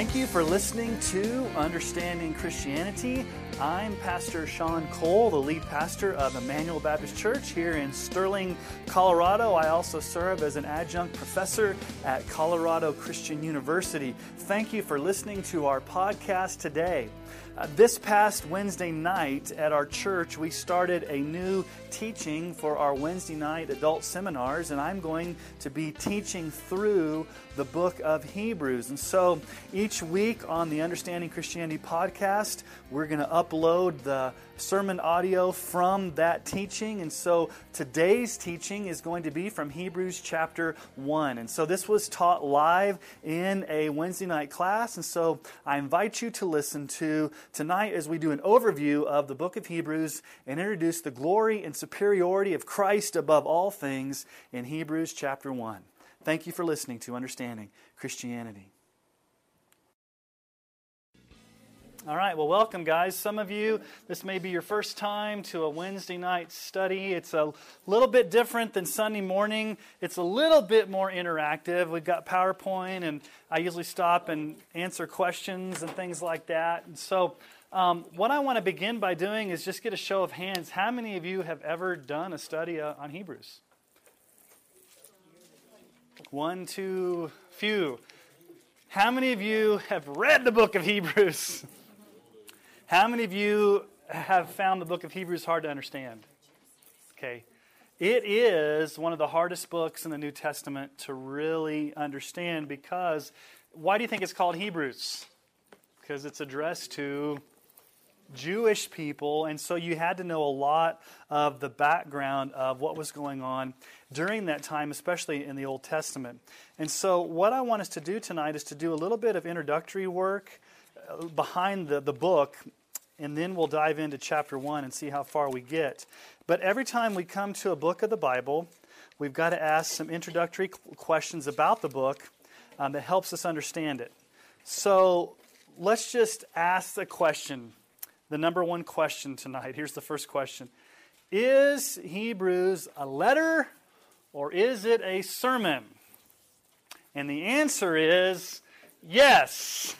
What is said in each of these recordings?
Thank you for listening to Understanding Christianity. I'm Pastor Sean Cole, the lead pastor of Emmanuel Baptist Church here in Sterling, Colorado. I also serve as an adjunct professor at Colorado Christian University. Thank you for listening to our podcast today. Uh, this past Wednesday night at our church, we started a new teaching for our Wednesday night adult seminars, and I'm going to be teaching through the book of Hebrews. And so each week on the Understanding Christianity podcast, we're going to upload the sermon audio from that teaching. And so today's teaching is going to be from Hebrews chapter 1. And so this was taught live in a Wednesday night class. And so I invite you to listen to tonight as we do an overview of the book of Hebrews and introduce the glory and superiority of Christ above all things in Hebrews chapter 1. Thank you for listening to Understanding Christianity. All right, well, welcome, guys. Some of you, this may be your first time to a Wednesday night study. It's a little bit different than Sunday morning, it's a little bit more interactive. We've got PowerPoint, and I usually stop and answer questions and things like that. And so, um, what I want to begin by doing is just get a show of hands. How many of you have ever done a study uh, on Hebrews? One, two, few. How many of you have read the book of Hebrews? How many of you have found the book of Hebrews hard to understand? Okay. It is one of the hardest books in the New Testament to really understand because why do you think it's called Hebrews? Because it's addressed to Jewish people, and so you had to know a lot of the background of what was going on during that time, especially in the Old Testament. And so, what I want us to do tonight is to do a little bit of introductory work uh, behind the, the book and then we'll dive into chapter 1 and see how far we get. But every time we come to a book of the Bible, we've got to ask some introductory questions about the book um, that helps us understand it. So let's just ask the question, the number one question tonight. Here's the first question Is Hebrews a letter or is it a sermon? And the answer is yes.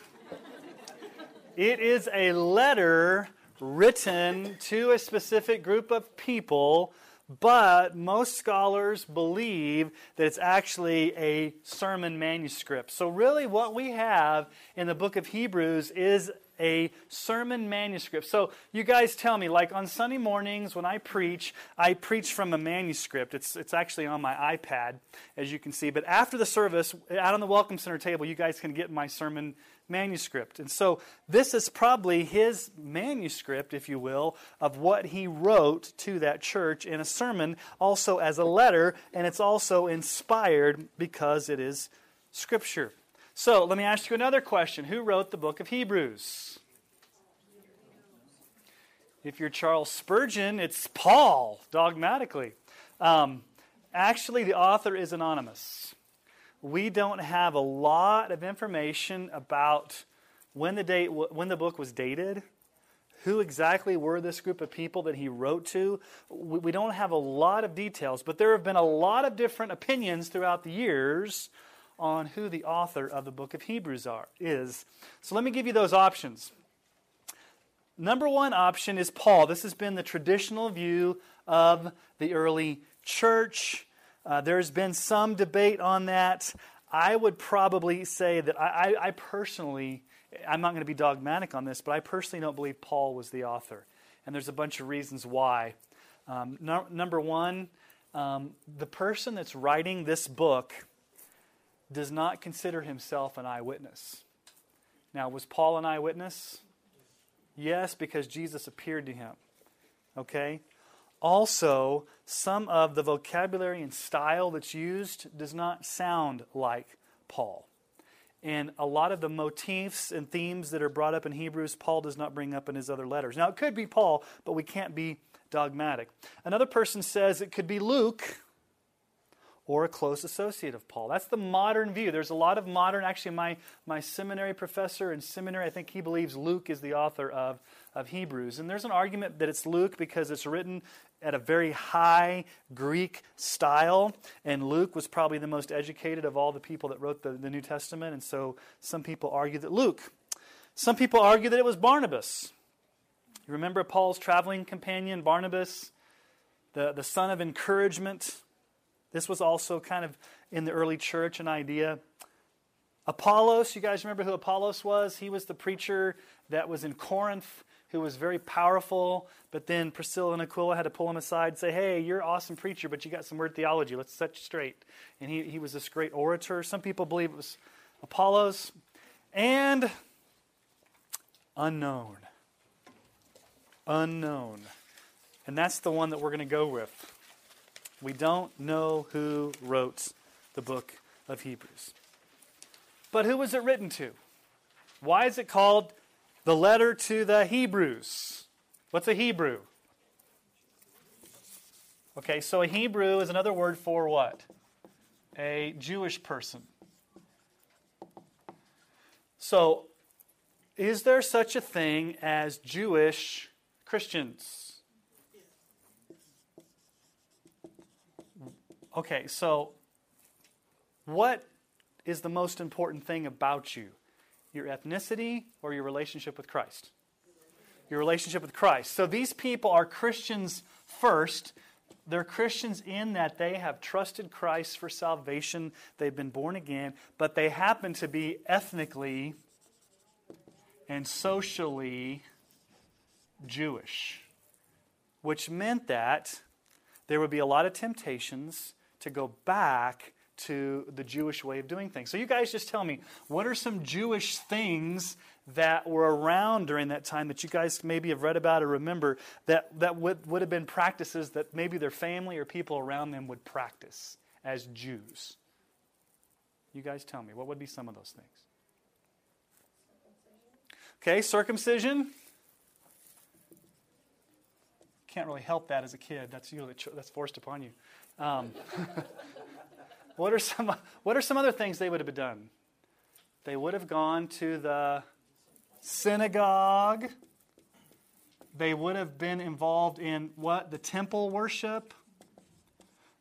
It is a letter written to a specific group of people, but most scholars believe that it's actually a sermon manuscript. So, really, what we have in the book of Hebrews is a sermon manuscript. So, you guys tell me, like on Sunday mornings when I preach, I preach from a manuscript. It's, it's actually on my iPad, as you can see. But after the service, out on the Welcome Center table, you guys can get my sermon manuscript. And so this is probably his manuscript, if you will, of what he wrote to that church in a sermon, also as a letter, and it's also inspired because it is scripture. So let me ask you another question Who wrote the book of Hebrews? If you're Charles Spurgeon, it's Paul, dogmatically. Um, actually, the author is anonymous we don't have a lot of information about when the date when the book was dated who exactly were this group of people that he wrote to. We don't have a lot of details but there have been a lot of different opinions throughout the years on who the author of the book of hebrews are is. So let me give you those options. Number one option is paul. This has been the traditional view of the early church uh, there's been some debate on that. I would probably say that I, I, I personally, I'm not going to be dogmatic on this, but I personally don't believe Paul was the author. And there's a bunch of reasons why. Um, no, number one, um, the person that's writing this book does not consider himself an eyewitness. Now, was Paul an eyewitness? Yes, because Jesus appeared to him. Okay? Also, some of the vocabulary and style that's used does not sound like Paul. And a lot of the motifs and themes that are brought up in Hebrews, Paul does not bring up in his other letters. Now, it could be Paul, but we can't be dogmatic. Another person says it could be Luke or a close associate of Paul. That's the modern view. There's a lot of modern, actually, my, my seminary professor in seminary, I think he believes Luke is the author of, of Hebrews. And there's an argument that it's Luke because it's written at a very high Greek style, and Luke was probably the most educated of all the people that wrote the, the New Testament, and so some people argue that Luke. Some people argue that it was Barnabas. You remember Paul's traveling companion, Barnabas, the, the son of encouragement? This was also kind of in the early church an idea. Apollos, you guys remember who Apollos was? He was the preacher that was in Corinth who was very powerful, but then Priscilla and Aquila had to pull him aside and say, Hey, you're an awesome preacher, but you got some weird theology. Let's set you straight. And he, he was this great orator. Some people believe it was Apollos. And unknown. Unknown. And that's the one that we're going to go with. We don't know who wrote the book of Hebrews. But who was it written to? Why is it called the letter to the Hebrews? What's a Hebrew? Okay, so a Hebrew is another word for what? A Jewish person. So, is there such a thing as Jewish Christians? Okay, so what is the most important thing about you? Your ethnicity or your relationship with Christ? Your relationship with Christ. So these people are Christians first. They're Christians in that they have trusted Christ for salvation. They've been born again, but they happen to be ethnically and socially Jewish, which meant that there would be a lot of temptations to go back to the Jewish way of doing things. So, you guys just tell me, what are some Jewish things that were around during that time that you guys maybe have read about or remember that, that would, would have been practices that maybe their family or people around them would practice as Jews? You guys tell me, what would be some of those things? Okay, circumcision. Can't really help that as a kid. That's usually that's forced upon you. Um, What are some, what are some other things they would have done? They would have gone to the synagogue. They would have been involved in what? The temple worship,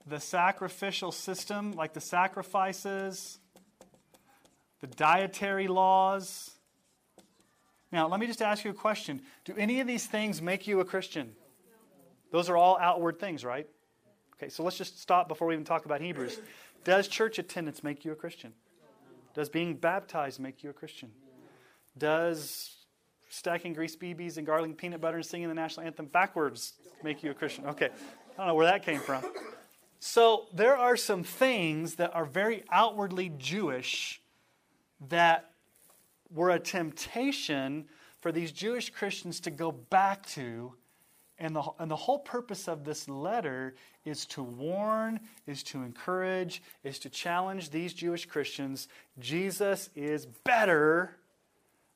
the sacrificial system, like the sacrifices, the dietary laws. Now, let me just ask you a question. Do any of these things make you a Christian? Those are all outward things, right? Okay, so let's just stop before we even talk about Hebrews. Does church attendance make you a Christian? Does being baptized make you a Christian? Does stacking grease BBs and garlic peanut butter and singing the national anthem backwards make you a Christian? Okay, I don't know where that came from. So there are some things that are very outwardly Jewish that were a temptation for these Jewish Christians to go back to and the, and the whole purpose of this letter is to warn, is to encourage, is to challenge these Jewish Christians. Jesus is better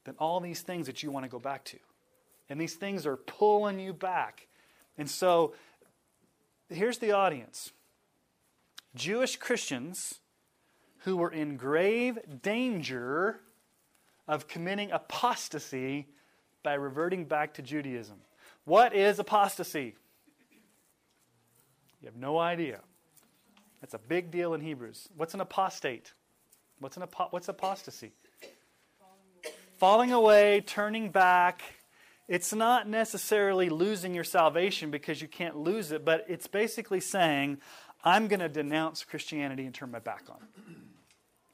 than all these things that you want to go back to. And these things are pulling you back. And so here's the audience Jewish Christians who were in grave danger of committing apostasy by reverting back to Judaism. What is apostasy? You have no idea. That's a big deal in Hebrews. What's an apostate? What's, an apo- what's apostasy? Falling away, turning back. It's not necessarily losing your salvation because you can't lose it, but it's basically saying, I'm going to denounce Christianity and turn my back on it.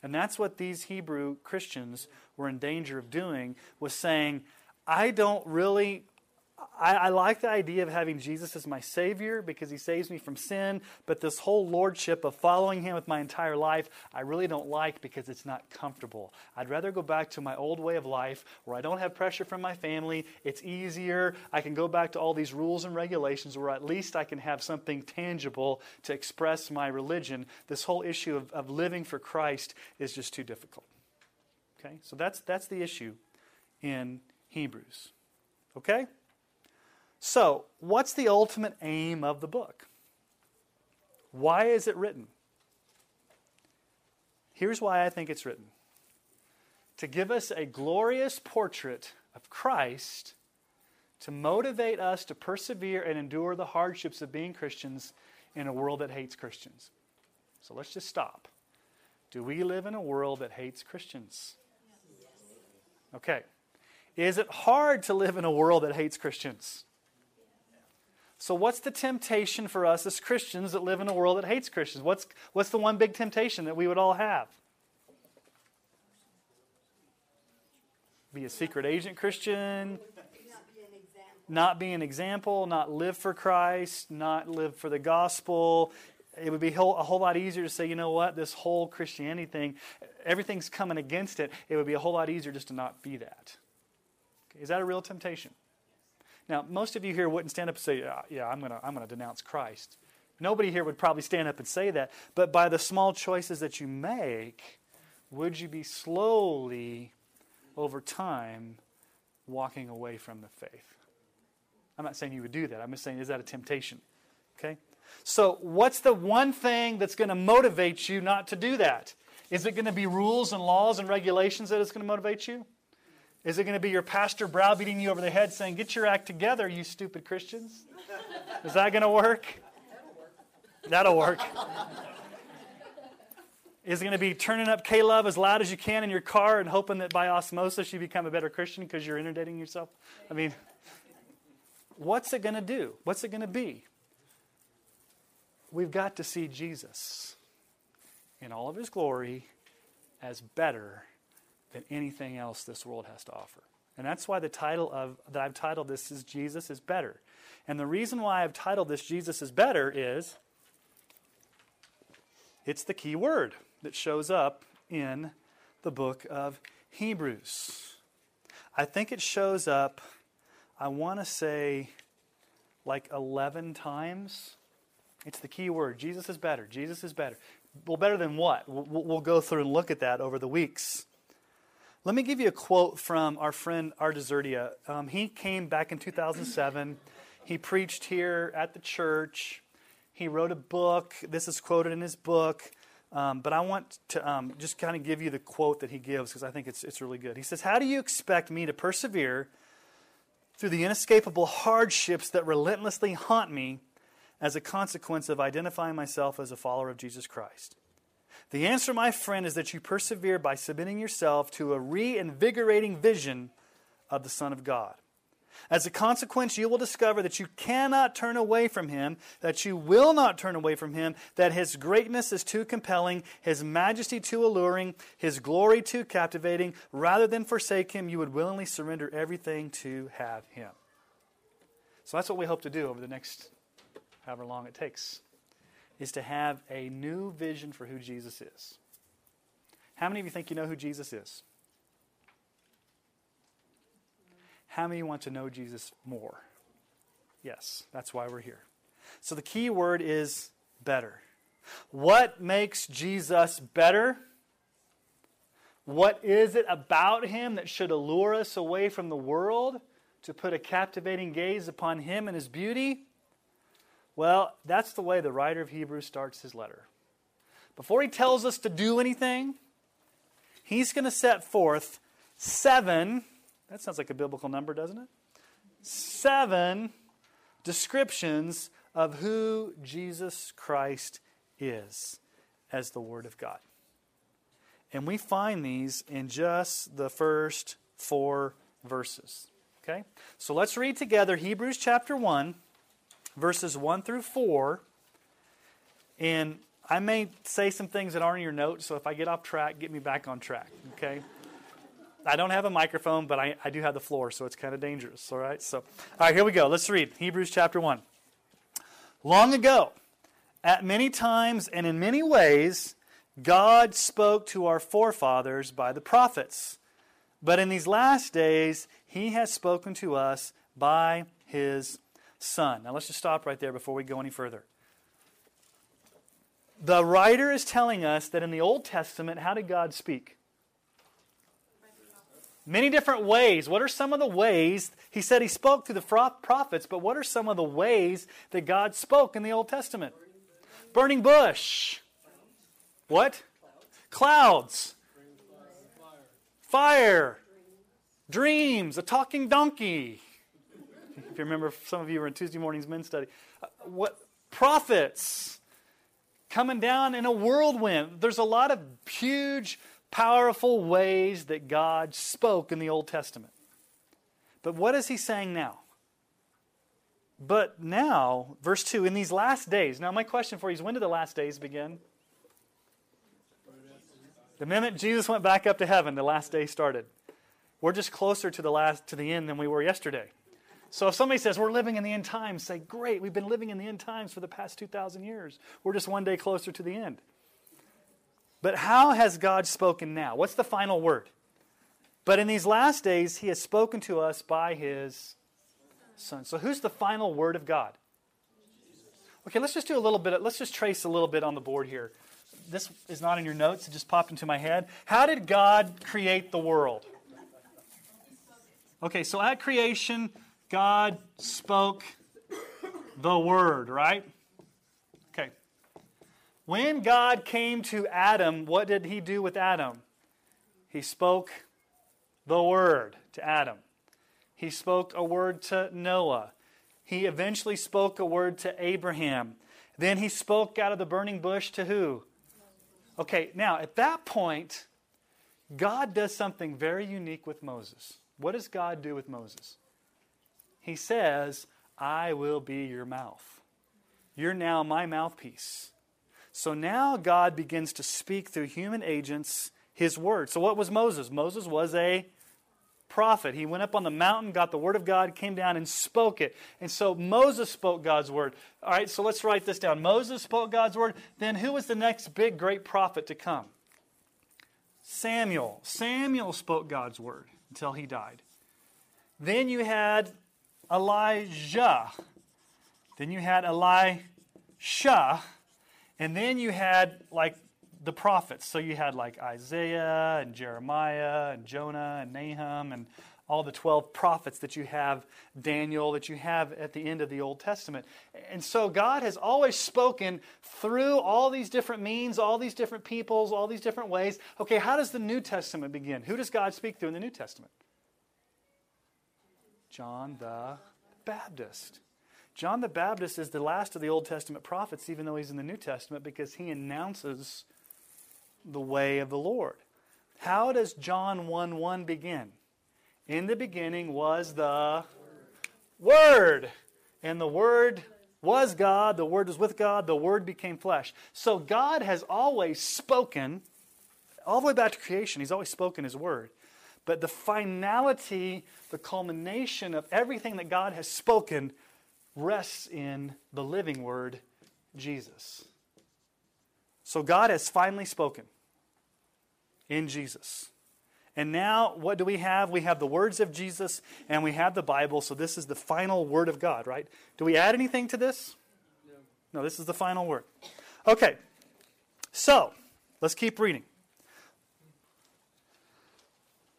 And that's what these Hebrew Christians were in danger of doing, was saying, I don't really I, I, like the idea of having Jesus as my Savior because He saves me from sin, but this whole lordship of following Him with my entire life, I really don't like because it's not comfortable. I'd rather go back to my old way of life where I don't have pressure from my family. It's easier. I can go back to all these rules and regulations where at least I can have something tangible to express my religion. This whole issue of, of living for Christ is just too difficult. Okay? So that's, that's the issue in Hebrews. Okay? So, what's the ultimate aim of the book? Why is it written? Here's why I think it's written to give us a glorious portrait of Christ to motivate us to persevere and endure the hardships of being Christians in a world that hates Christians. So let's just stop. Do we live in a world that hates Christians? Okay. Is it hard to live in a world that hates Christians? So, what's the temptation for us as Christians that live in a world that hates Christians? What's, what's the one big temptation that we would all have? Be a secret agent Christian, not be an example, not live for Christ, not live for the gospel. It would be a whole lot easier to say, you know what, this whole Christianity thing, everything's coming against it. It would be a whole lot easier just to not be that. Is that a real temptation? Now, most of you here wouldn't stand up and say, yeah, yeah I'm going to I'm going to denounce Christ. Nobody here would probably stand up and say that. But by the small choices that you make, would you be slowly, over time, walking away from the faith? I'm not saying you would do that. I'm just saying, is that a temptation? Okay? So, what's the one thing that's going to motivate you not to do that? Is it going to be rules and laws and regulations that is going to motivate you? Is it going to be your pastor browbeating you over the head saying, Get your act together, you stupid Christians? Is that going to work? That'll work. Is it going to be turning up K Love as loud as you can in your car and hoping that by osmosis you become a better Christian because you're inundating yourself? I mean, what's it going to do? What's it going to be? We've got to see Jesus in all of his glory as better than anything else this world has to offer. And that's why the title of that I've titled this is Jesus is better. And the reason why I've titled this Jesus is better is it's the key word that shows up in the book of Hebrews. I think it shows up I want to say like 11 times. It's the key word. Jesus is better. Jesus is better. Well, better than what? We'll, we'll go through and look at that over the weeks. Let me give you a quote from our friend Art Azurdia. Um, he came back in 2007. He preached here at the church. He wrote a book. This is quoted in his book. Um, but I want to um, just kind of give you the quote that he gives because I think it's, it's really good. He says, How do you expect me to persevere through the inescapable hardships that relentlessly haunt me as a consequence of identifying myself as a follower of Jesus Christ? The answer, my friend, is that you persevere by submitting yourself to a reinvigorating vision of the Son of God. As a consequence, you will discover that you cannot turn away from him, that you will not turn away from him, that his greatness is too compelling, his majesty too alluring, his glory too captivating. Rather than forsake him, you would willingly surrender everything to have him. So that's what we hope to do over the next however long it takes, is to have a new vision for who Jesus is. How many of you think you know who Jesus is? How many want to know Jesus more? Yes, that's why we're here. So the key word is better. What makes Jesus better? What is it about him that should allure us away from the world to put a captivating gaze upon him and his beauty? Well, that's the way the writer of Hebrews starts his letter. Before he tells us to do anything, he's going to set forth seven that sounds like a biblical number, doesn't it? Seven descriptions of who Jesus Christ is as the Word of God. And we find these in just the first four verses. Okay? So let's read together Hebrews chapter 1, verses 1 through 4. And I may say some things that aren't in your notes, so if I get off track, get me back on track. Okay? I don't have a microphone, but I, I do have the floor, so it's kind of dangerous. All right. So, all right, here we go. Let's read Hebrews chapter 1. Long ago, at many times and in many ways, God spoke to our forefathers by the prophets. But in these last days, he has spoken to us by his Son. Now let's just stop right there before we go any further. The writer is telling us that in the Old Testament, how did God speak? Many different ways. What are some of the ways? He said he spoke through the prophets, but what are some of the ways that God spoke in the Old Testament? Burning bush. What? Clouds. Fire. Dreams. A talking donkey. You remember, some of you were in Tuesday morning's men's study. Uh, what prophets coming down in a whirlwind. There's a lot of huge, powerful ways that God spoke in the Old Testament. But what is he saying now? But now, verse 2, in these last days. Now, my question for you is when did the last days begin? The minute Jesus went back up to heaven, the last day started. We're just closer to the last to the end than we were yesterday. So if somebody says we're living in the end times, say, "Great, we've been living in the end times for the past 2000 years. We're just one day closer to the end." But how has God spoken now? What's the final word? But in these last days, he has spoken to us by his son. So who's the final word of God? Okay, let's just do a little bit. Of, let's just trace a little bit on the board here. This is not in your notes, it just popped into my head. How did God create the world? Okay, so at creation, God spoke the word, right? Okay. When God came to Adam, what did he do with Adam? He spoke the word to Adam. He spoke a word to Noah. He eventually spoke a word to Abraham. Then he spoke out of the burning bush to who? Okay, now at that point, God does something very unique with Moses. What does God do with Moses? He says, I will be your mouth. You're now my mouthpiece. So now God begins to speak through human agents his word. So what was Moses? Moses was a prophet. He went up on the mountain, got the word of God, came down and spoke it. And so Moses spoke God's word. All right, so let's write this down. Moses spoke God's word. Then who was the next big great prophet to come? Samuel. Samuel spoke God's word until he died. Then you had Elijah. Then you had Elisha. And then you had like the prophets. So you had like Isaiah and Jeremiah and Jonah and Nahum and all the 12 prophets that you have, Daniel, that you have at the end of the Old Testament. And so God has always spoken through all these different means, all these different peoples, all these different ways. Okay, how does the New Testament begin? Who does God speak through in the New Testament? John the Baptist. John the Baptist is the last of the Old Testament prophets, even though he's in the New Testament, because he announces the way of the Lord. How does John 1 1 begin? In the beginning was the Word. And the Word was God. The Word was with God. The Word became flesh. So God has always spoken, all the way back to creation, He's always spoken His Word. But the finality, the culmination of everything that God has spoken rests in the living Word, Jesus. So God has finally spoken in Jesus. And now, what do we have? We have the words of Jesus and we have the Bible. So, this is the final word of God, right? Do we add anything to this? No, no this is the final word. Okay, so let's keep reading.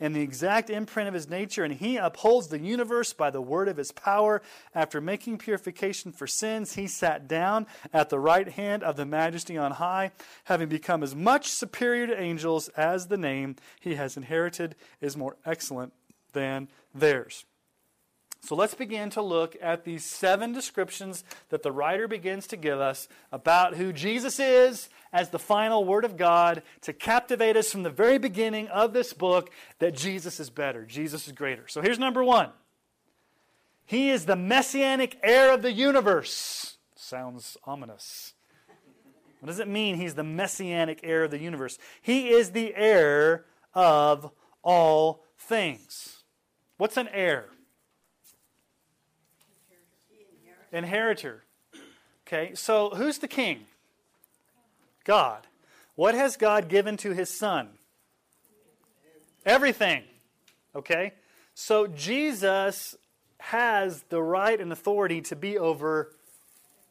and the exact imprint of his nature, and he upholds the universe by the word of his power. After making purification for sins, he sat down at the right hand of the majesty on high, having become as much superior to angels as the name he has inherited is more excellent than theirs. So let's begin to look at these seven descriptions that the writer begins to give us about who Jesus is as the final word of God to captivate us from the very beginning of this book that Jesus is better, Jesus is greater. So here's number one He is the messianic heir of the universe. Sounds ominous. What does it mean he's the messianic heir of the universe? He is the heir of all things. What's an heir? Inheritor. Okay, so who's the king? God. What has God given to his son? Everything. Okay? So Jesus has the right and authority to be over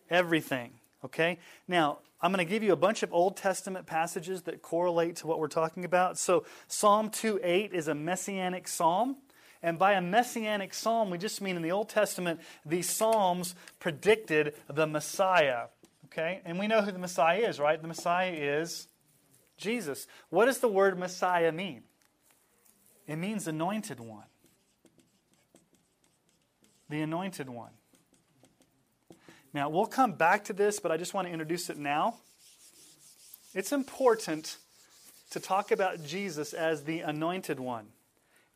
everything. Okay? Now, I'm going to give you a bunch of Old Testament passages that correlate to what we're talking about. So, Psalm 2:8 is a messianic psalm. And by a messianic psalm, we just mean in the Old Testament, these psalms predicted the Messiah. Okay? And we know who the Messiah is, right? The Messiah is Jesus. What does the word Messiah mean? It means anointed one. The anointed one. Now, we'll come back to this, but I just want to introduce it now. It's important to talk about Jesus as the anointed one.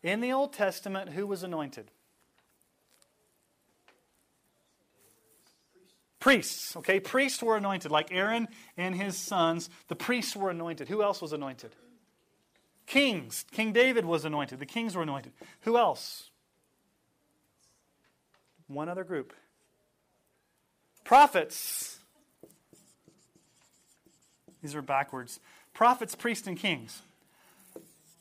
In the Old Testament, who was anointed? Priests, okay? Priests were anointed. Like Aaron and his sons, the priests were anointed. Who else was anointed? Kings. King David was anointed. The kings were anointed. Who else? One other group. Prophets. These are backwards. Prophets, priests, and kings.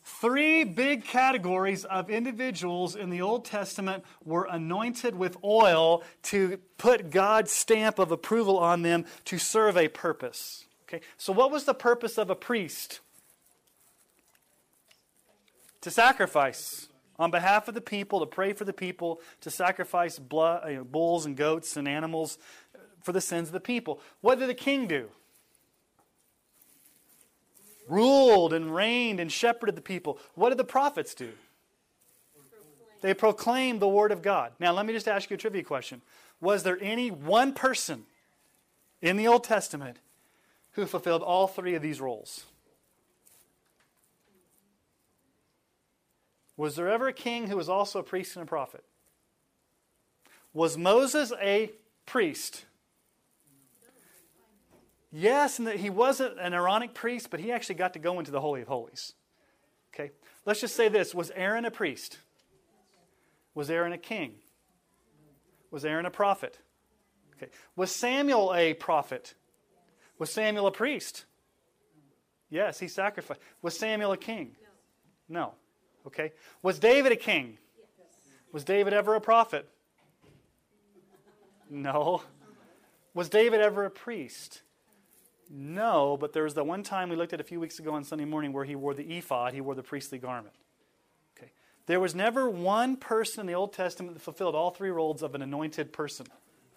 Three big categories of individuals in the Old Testament were anointed with oil to put God's stamp of approval on them to serve a purpose. Okay, so what was the purpose of a priest? To sacrifice on behalf of the people, to pray for the people, to sacrifice blood, you know, bulls and goats and animals for the sins of the people. What did the king do? Ruled and reigned and shepherded the people. What did the prophets do? They proclaimed the word of God. Now, let me just ask you a trivia question. Was there any one person in the Old Testament who fulfilled all three of these roles? Was there ever a king who was also a priest and a prophet? Was Moses a priest? Yes, and that he wasn't an Aaronic priest, but he actually got to go into the Holy of Holies. Okay? Let's just say this Was Aaron a priest? Was Aaron a king? Was Aaron a prophet? Okay. Was Samuel a prophet? Was Samuel a priest? Yes, he sacrificed. Was Samuel a king? No. Okay. Was David a king? Was David ever a prophet? No. Was David ever a priest? No, but there was the one time we looked at a few weeks ago on Sunday morning where he wore the ephod, he wore the priestly garment. Okay. There was never one person in the Old Testament that fulfilled all three roles of an anointed person,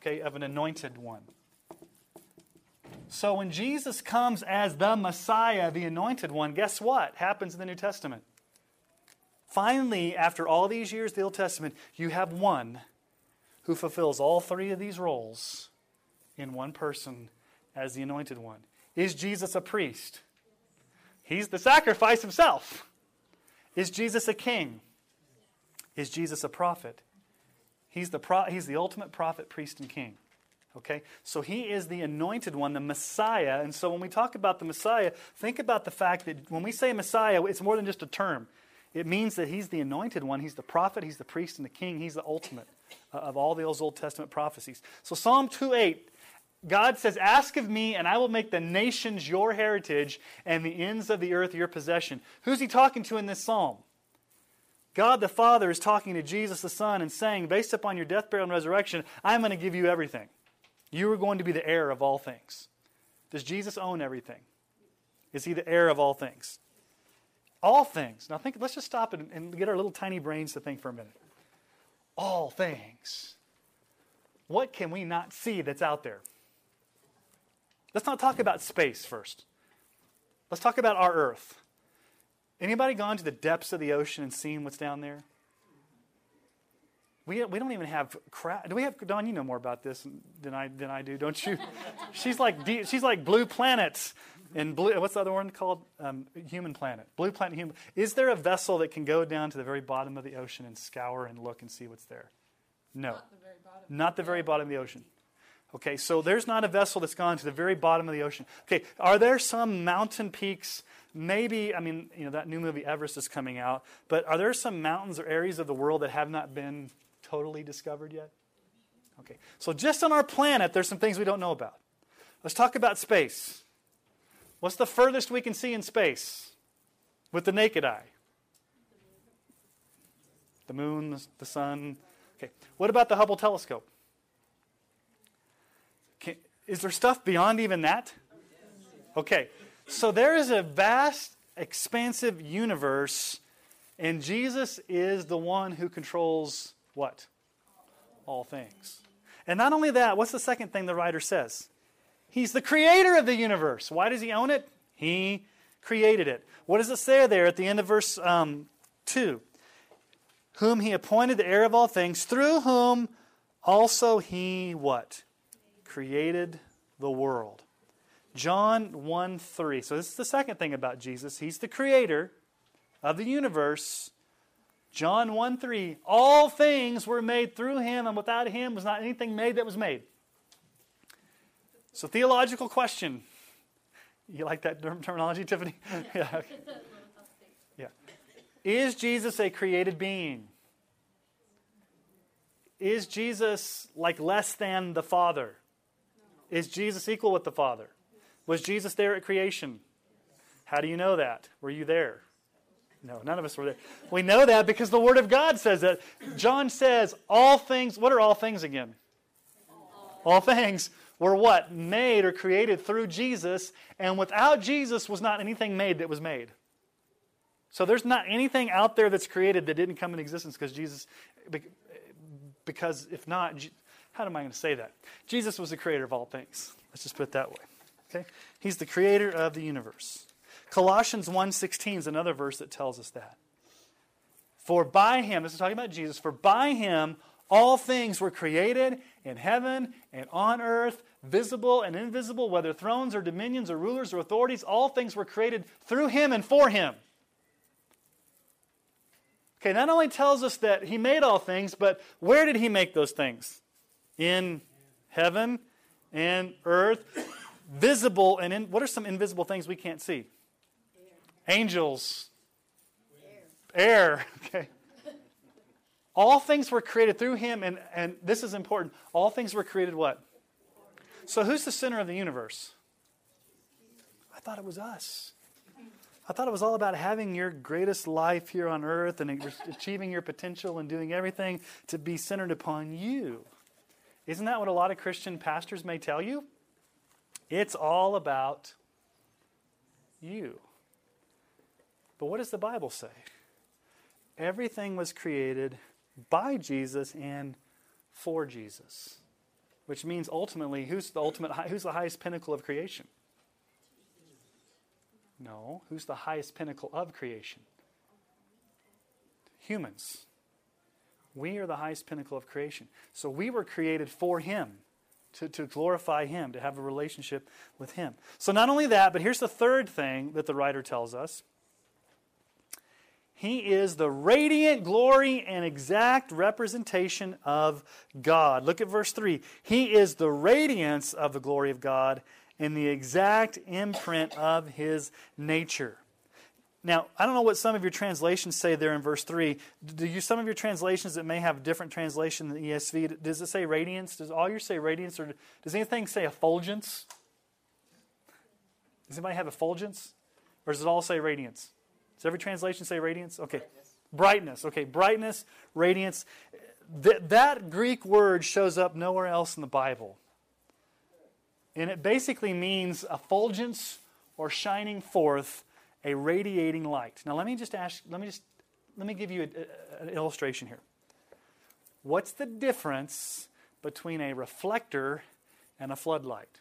okay, of an anointed one. So when Jesus comes as the Messiah, the anointed one, guess what happens in the New Testament? Finally, after all these years, the Old Testament, you have one who fulfills all three of these roles in one person as the anointed one. Is Jesus a priest? He's the sacrifice himself. Is Jesus a king? Is Jesus a prophet? He's the, pro- he's the ultimate prophet, priest, and king. Okay? So he is the anointed one, the Messiah. And so when we talk about the Messiah, think about the fact that when we say Messiah, it's more than just a term. It means that he's the anointed one. He's the prophet, he's the priest, and the king. He's the ultimate uh, of all those Old Testament prophecies. So Psalm 2 8 God says, Ask of me, and I will make the nations your heritage and the ends of the earth your possession. Who's he talking to in this psalm? God the Father is talking to Jesus the Son and saying, Based upon your death, burial, and resurrection, I'm going to give you everything. You are going to be the heir of all things. Does Jesus own everything? Is he the heir of all things? All things. Now think, let's just stop and, and get our little tiny brains to think for a minute. All things. What can we not see that's out there? Let's not talk about space first. Let's talk about our Earth. Anybody gone to the depths of the ocean and seen what's down there? We, we don't even have crap. Do we have Don? You know more about this than I than I do, don't you? she's like she's like blue planets and blue. What's the other one called? Um, human planet. Blue planet. Human. Is there a vessel that can go down to the very bottom of the ocean and scour and look and see what's there? No, not the very bottom, not the very bottom of the ocean. Okay, so there's not a vessel that's gone to the very bottom of the ocean. Okay, are there some mountain peaks? Maybe, I mean, you know, that new movie Everest is coming out, but are there some mountains or areas of the world that have not been totally discovered yet? Okay, so just on our planet, there's some things we don't know about. Let's talk about space. What's the furthest we can see in space with the naked eye? The moon, the sun. Okay, what about the Hubble telescope? Is there stuff beyond even that? Okay. So there is a vast, expansive universe, and Jesus is the one who controls what? All things. And not only that, what's the second thing the writer says? He's the creator of the universe. Why does he own it? He created it. What does it say there at the end of verse um, 2? Whom he appointed the heir of all things, through whom also he what? Created the world. John 1 3. So, this is the second thing about Jesus. He's the creator of the universe. John 1 3. All things were made through him, and without him was not anything made that was made. So, theological question. You like that terminology, Tiffany? yeah. Yeah. Is Jesus a created being? Is Jesus like less than the Father? Is Jesus equal with the Father? Was Jesus there at creation? How do you know that? Were you there? No, none of us were there. We know that because the Word of God says that. John says, all things, what are all things again? All things were what? Made or created through Jesus, and without Jesus was not anything made that was made. So there's not anything out there that's created that didn't come in existence because Jesus, because if not, how am I going to say that? Jesus was the creator of all things. Let's just put it that way. Okay? He's the creator of the universe. Colossians 1:16 is another verse that tells us that. For by him, this is talking about Jesus, for by him all things were created in heaven and on earth, visible and invisible, whether thrones or dominions or rulers or authorities, all things were created through him and for him. Okay, not only tells us that he made all things, but where did he make those things? In heaven and earth, visible and in, what are some invisible things we can't see? Angels. Air. Air. Okay. All things were created through him, and, and this is important. All things were created what? So, who's the center of the universe? I thought it was us. I thought it was all about having your greatest life here on earth and achieving your potential and doing everything to be centered upon you. Isn't that what a lot of Christian pastors may tell you? It's all about you. But what does the Bible say? Everything was created by Jesus and for Jesus which means ultimately, who's the ultimate, who's the highest pinnacle of creation? No, who's the highest pinnacle of creation? Humans. We are the highest pinnacle of creation. So we were created for Him, to, to glorify Him, to have a relationship with Him. So not only that, but here's the third thing that the writer tells us he is the radiant glory and exact representation of God. Look at verse 3. He is the radiance of the glory of God and the exact imprint of his nature. Now, I don't know what some of your translations say there in verse 3. Do you some of your translations that may have a different translation than ESV, does it say radiance? Does all yours say radiance or does anything say effulgence? Does anybody have effulgence? Or does it all say radiance? Does every translation say radiance? Okay. Brightness. brightness. Okay, brightness, radiance. Th- that Greek word shows up nowhere else in the Bible. And it basically means effulgence or shining forth a radiating light. Now let me just ask, let me just let me give you a, a, an illustration here. What's the difference between a reflector and a floodlight?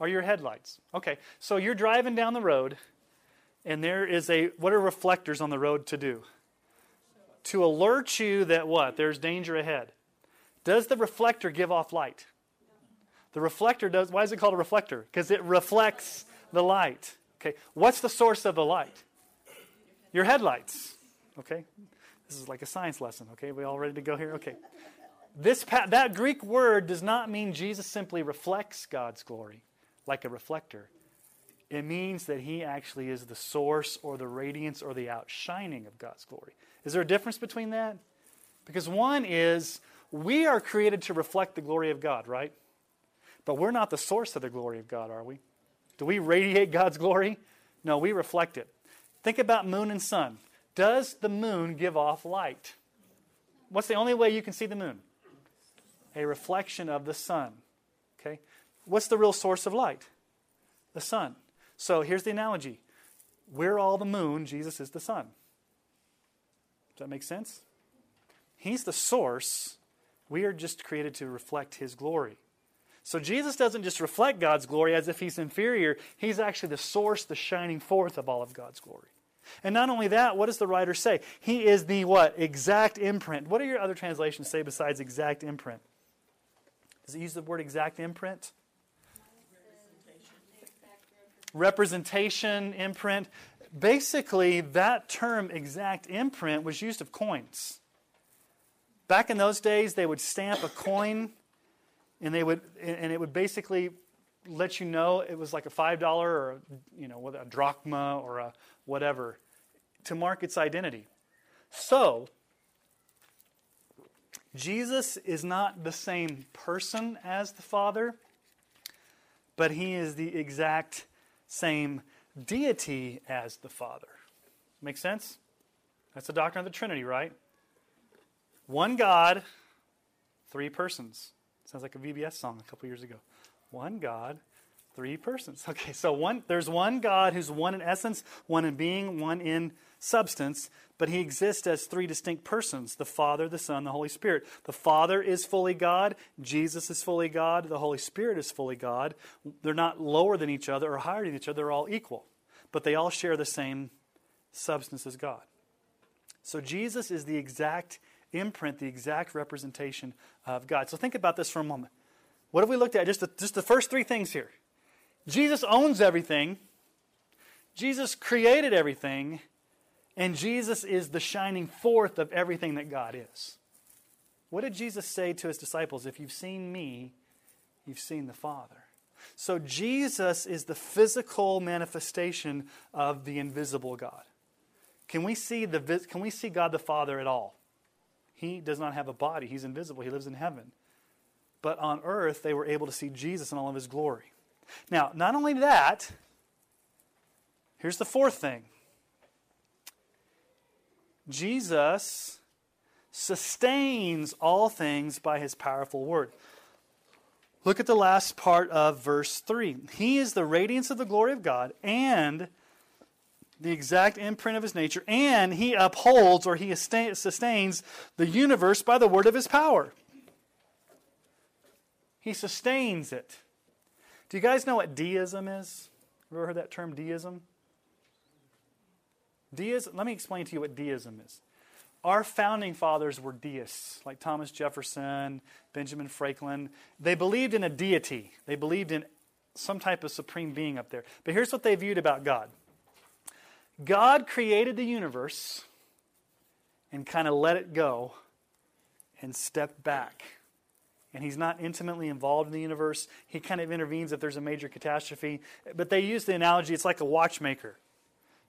are your headlights. Okay, so you're driving down the road, and there is a, what are reflectors on the road to do? To alert you that what? There's danger ahead. Does the reflector give off light? The reflector does, why is it called a reflector? Because it reflects the light. Okay, what's the source of the light? Your headlights. Okay, this is like a science lesson. Okay, we all ready to go here? Okay. This, that Greek word does not mean Jesus simply reflects God's glory like a reflector. It means that he actually is the source or the radiance or the outshining of God's glory. Is there a difference between that? Because one is we are created to reflect the glory of God, right? But we're not the source of the glory of God, are we? Do we radiate God's glory? No, we reflect it. Think about moon and sun. Does the moon give off light? What's the only way you can see the moon? A reflection of the sun. Okay? What's the real source of light? The sun. So here's the analogy we're all the moon, Jesus is the sun. Does that make sense? He's the source. We are just created to reflect his glory. So Jesus doesn't just reflect God's glory as if he's inferior, he's actually the source, the shining forth of all of God's glory. And not only that, what does the writer say? He is the what? Exact imprint. What do your other translations say besides exact imprint? Does it use the word exact imprint? Representation, imprint. Basically, that term exact imprint was used of coins. Back in those days, they would stamp a coin and they would and it would basically let you know it was like a five dollar or you know a drachma or a whatever to mark its identity. So Jesus is not the same person as the Father, but he is the exact same deity as the Father. Make sense? That's the doctrine of the Trinity, right? One God, three persons. Sounds like a VBS song a couple years ago. One God, three persons. Okay, so one there's one God who's one in essence, one in being, one in substance, but he exists as three distinct persons the Father, the Son, the Holy Spirit. The Father is fully God, Jesus is fully God, the Holy Spirit is fully God. They're not lower than each other or higher than each other, they're all equal, but they all share the same substance as God. So Jesus is the exact imprint, the exact representation of God. So think about this for a moment. What have we looked at? Just the, just the first three things here. Jesus owns everything, Jesus created everything, and Jesus is the shining forth of everything that God is. What did Jesus say to his disciples? If you've seen me, you've seen the Father. So Jesus is the physical manifestation of the invisible God. Can we see the can we see God the Father at all? He does not have a body. He's invisible. He lives in heaven. But on earth they were able to see Jesus in all of his glory. Now, not only that, here's the fourth thing Jesus sustains all things by his powerful word. Look at the last part of verse 3. He is the radiance of the glory of God and the exact imprint of his nature, and he upholds or he sustains the universe by the word of his power. He sustains it. Do you guys know what deism is? Ever heard that term, deism? Deism, let me explain to you what deism is. Our founding fathers were deists, like Thomas Jefferson, Benjamin Franklin. They believed in a deity, they believed in some type of supreme being up there. But here's what they viewed about God God created the universe and kind of let it go and stepped back. And he's not intimately involved in the universe. He kind of intervenes if there's a major catastrophe. But they use the analogy it's like a watchmaker.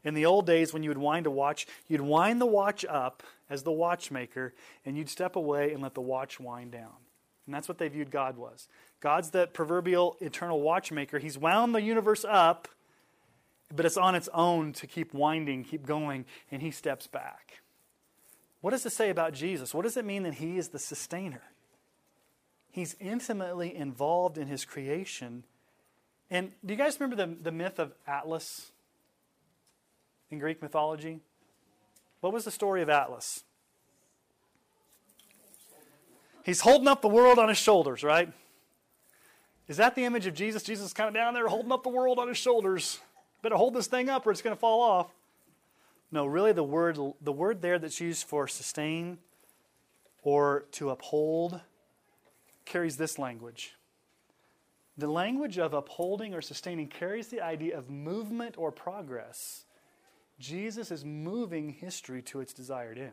In the old days, when you would wind a watch, you'd wind the watch up as the watchmaker, and you'd step away and let the watch wind down. And that's what they viewed God was. God's that proverbial eternal watchmaker. He's wound the universe up, but it's on its own to keep winding, keep going, and he steps back. What does it say about Jesus? What does it mean that he is the sustainer? He's intimately involved in his creation. And do you guys remember the, the myth of Atlas? in Greek mythology? What was the story of Atlas? He's holding up the world on his shoulders, right? Is that the image of Jesus? Jesus is kind of down there holding up the world on his shoulders. Better hold this thing up or it's going to fall off. No, really the word the word there that's used for sustain or to uphold carries this language. The language of upholding or sustaining carries the idea of movement or progress Jesus is moving history to its desired end.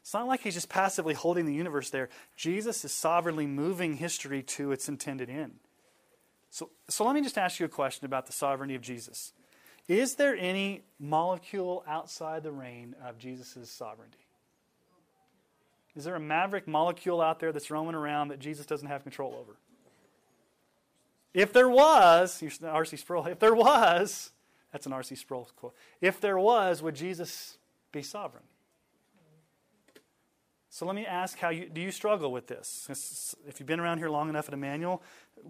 It's not like he's just passively holding the universe there. Jesus is sovereignly moving history to its intended end. So, so let me just ask you a question about the sovereignty of Jesus. Is there any molecule outside the reign of Jesus' sovereignty? Is there a maverick molecule out there that's roaming around that Jesus doesn't have control over? If there was, R.C. Sproul, if there was, that's an R.C. Sproul quote. If there was, would Jesus be sovereign? So let me ask how you do you struggle with this? If you've been around here long enough at Emmanuel,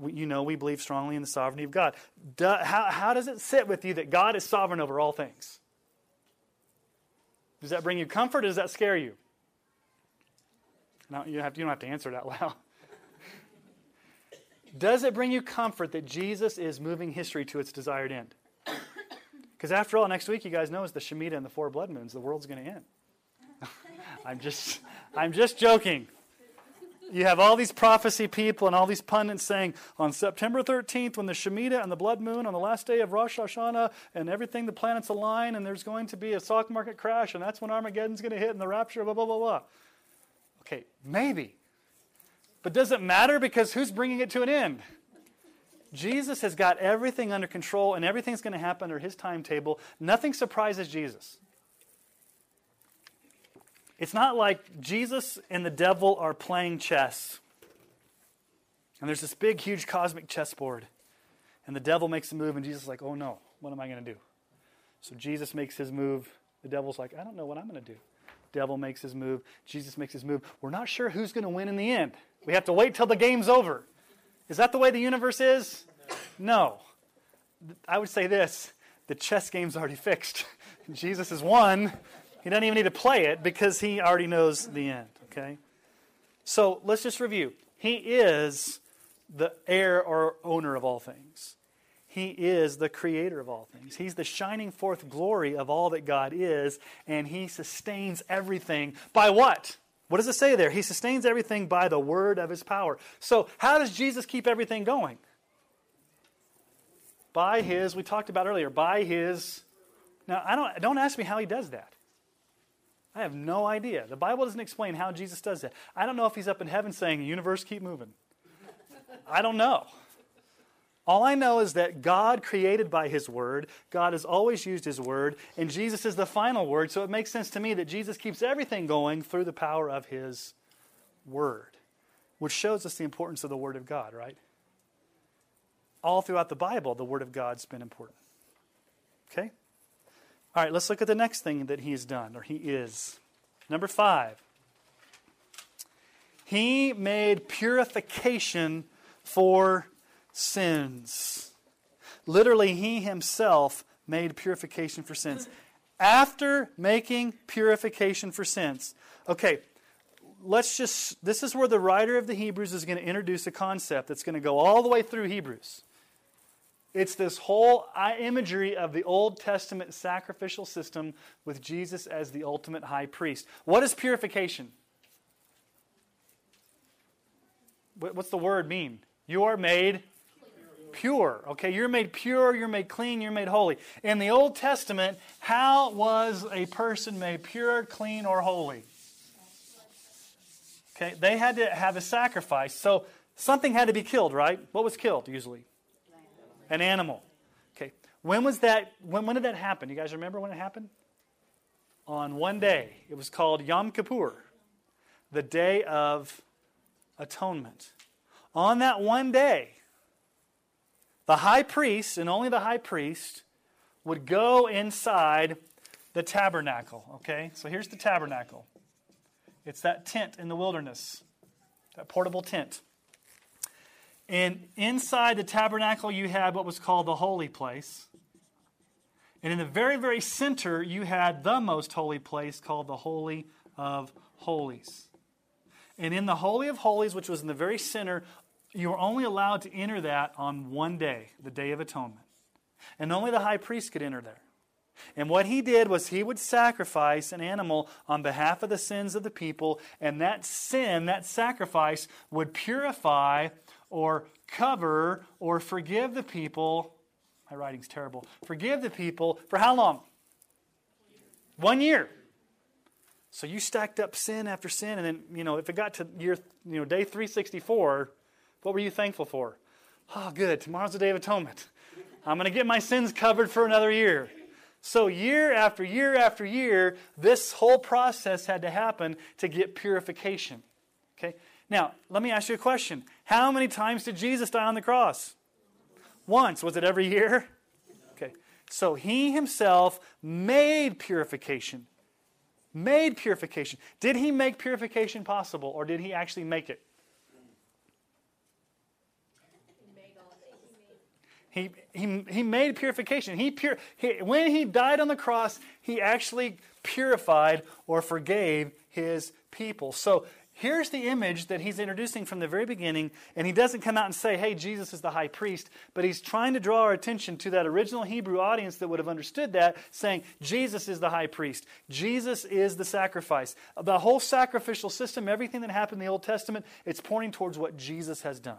you know we believe strongly in the sovereignty of God. Do, how, how does it sit with you that God is sovereign over all things? Does that bring you comfort or does that scare you? No, you, have, you don't have to answer out loud. does it bring you comfort that Jesus is moving history to its desired end? Because after all, next week, you guys know, is the Shemitah and the four blood moons. The world's going to end. I'm just, I'm just joking. You have all these prophecy people and all these pundits saying on September 13th, when the Shemitah and the blood moon on the last day of Rosh Hashanah and everything, the planets align, and there's going to be a stock market crash, and that's when Armageddon's going to hit and the rapture, blah, blah, blah, blah. Okay, maybe. But does it matter because who's bringing it to an end? Jesus has got everything under control, and everything's going to happen under his timetable. Nothing surprises Jesus. It's not like Jesus and the devil are playing chess. And there's this big, huge cosmic chessboard. And the devil makes a move, and Jesus is like, oh no, what am I going to do? So Jesus makes his move. The devil's like, I don't know what I'm going to do. Devil makes his move. Jesus makes his move. We're not sure who's going to win in the end. We have to wait till the game's over. Is that the way the universe is? No. I would say this the chess game's already fixed. Jesus has won. He doesn't even need to play it because he already knows the end, okay? So let's just review. He is the heir or owner of all things. He is the creator of all things. He's the shining forth glory of all that God is, and He sustains everything by what? What does it say there? He sustains everything by the word of His power. So, how does Jesus keep everything going? By His, we talked about earlier, by His. Now, I don't, don't ask me how He does that. I have no idea. The Bible doesn't explain how Jesus does that. I don't know if he's up in heaven saying, universe, keep moving. I don't know. All I know is that God created by his word, God has always used his word, and Jesus is the final word, so it makes sense to me that Jesus keeps everything going through the power of his word, which shows us the importance of the word of God, right? All throughout the Bible, the word of God's been important. Okay? All right, let's look at the next thing that he's done, or he is. Number five. He made purification for sins. Literally, he himself made purification for sins. After making purification for sins. Okay, let's just, this is where the writer of the Hebrews is going to introduce a concept that's going to go all the way through Hebrews. It's this whole uh, imagery of the Old Testament sacrificial system with Jesus as the ultimate high priest. What is purification? What's the word mean? You are made pure. Okay, you're made pure, you're made clean, you're made holy. In the Old Testament, how was a person made pure, clean, or holy? Okay, they had to have a sacrifice. So something had to be killed, right? What was killed usually? An animal. Okay. When was that? When, when did that happen? You guys remember when it happened? On one day. It was called Yom Kippur, the Day of Atonement. On that one day, the high priest, and only the high priest, would go inside the tabernacle. Okay? So here's the tabernacle it's that tent in the wilderness, that portable tent. And inside the tabernacle, you had what was called the holy place. And in the very, very center, you had the most holy place called the Holy of Holies. And in the Holy of Holies, which was in the very center, you were only allowed to enter that on one day, the Day of Atonement. And only the high priest could enter there. And what he did was he would sacrifice an animal on behalf of the sins of the people, and that sin, that sacrifice, would purify or cover or forgive the people. My writing's terrible. Forgive the people for how long? One year. So you stacked up sin after sin, and then, you know, if it got to year, you know, day 364, what were you thankful for? Oh, good. Tomorrow's the day of atonement. I'm going to get my sins covered for another year. So, year after year after year, this whole process had to happen to get purification. Okay? Now, let me ask you a question. How many times did Jesus die on the cross? Once. Was it every year? Okay. So he himself made purification. Made purification. Did he make purification possible or did he actually make it? He, he, he made purification. He, pure, he, when he died on the cross, he actually purified or forgave his people. So here's the image that he's introducing from the very beginning, and he doesn't come out and say, hey, Jesus is the high priest, but he's trying to draw our attention to that original Hebrew audience that would have understood that, saying, Jesus is the high priest. Jesus is the sacrifice. The whole sacrificial system, everything that happened in the Old Testament, it's pointing towards what Jesus has done.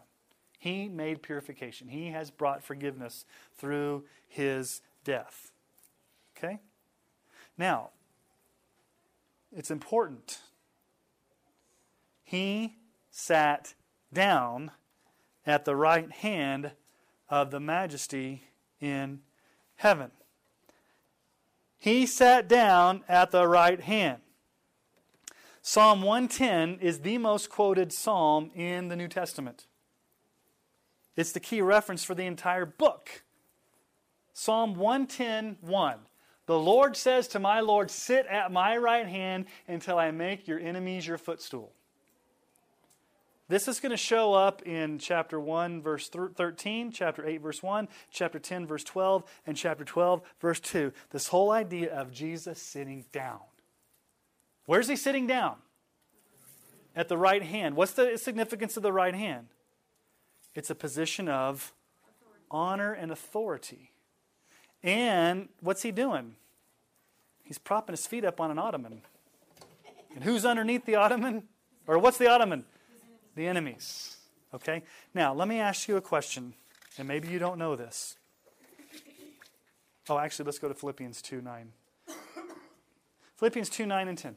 He made purification. He has brought forgiveness through his death. Okay? Now, it's important. He sat down at the right hand of the majesty in heaven. He sat down at the right hand. Psalm 110 is the most quoted psalm in the New Testament. It's the key reference for the entire book. Psalm 110 1. The Lord says to my Lord, Sit at my right hand until I make your enemies your footstool. This is going to show up in chapter 1, verse 13, chapter 8, verse 1, chapter 10, verse 12, and chapter 12, verse 2. This whole idea of Jesus sitting down. Where's he sitting down? At the right hand. What's the significance of the right hand? It's a position of honor and authority. And what's he doing? He's propping his feet up on an ottoman. And who's underneath the ottoman? Or what's the ottoman? The enemies. Okay? Now, let me ask you a question, and maybe you don't know this. Oh, actually, let's go to Philippians 2 9. Philippians 2 9 and 10.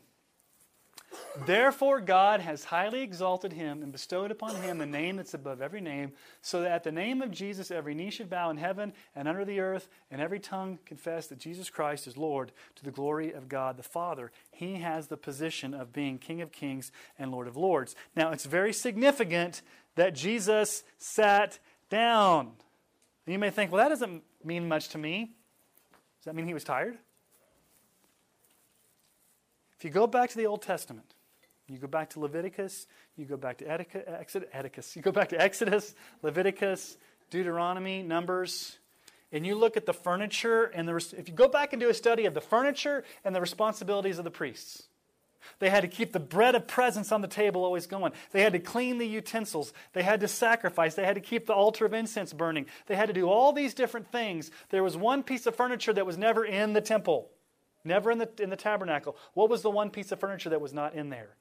Therefore, God has highly exalted him and bestowed upon him the name that's above every name, so that at the name of Jesus every knee should bow in heaven and under the earth, and every tongue confess that Jesus Christ is Lord to the glory of God the Father. He has the position of being King of kings and Lord of lords. Now, it's very significant that Jesus sat down. You may think, well, that doesn't mean much to me. Does that mean he was tired? If you go back to the Old Testament, you go back to Leviticus, you go back to Exodus, you go back to Exodus, Leviticus, Deuteronomy, Numbers, and you look at the furniture and the if you go back and do a study of the furniture and the responsibilities of the priests. They had to keep the bread of presence on the table always going. They had to clean the utensils. They had to sacrifice. They had to keep the altar of incense burning. They had to do all these different things. There was one piece of furniture that was never in the temple, never in the, in the tabernacle. What was the one piece of furniture that was not in there?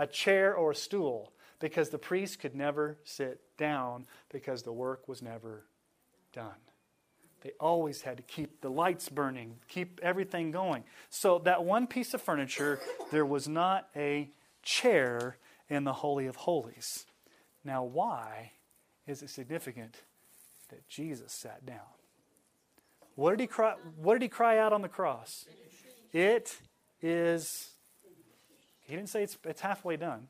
a chair or a stool because the priest could never sit down because the work was never done. They always had to keep the lights burning, keep everything going. So, that one piece of furniture, there was not a chair in the Holy of Holies. Now, why is it significant that Jesus sat down? What did he cry, what did he cry out on the cross? It is he didn't say it's, it's halfway done.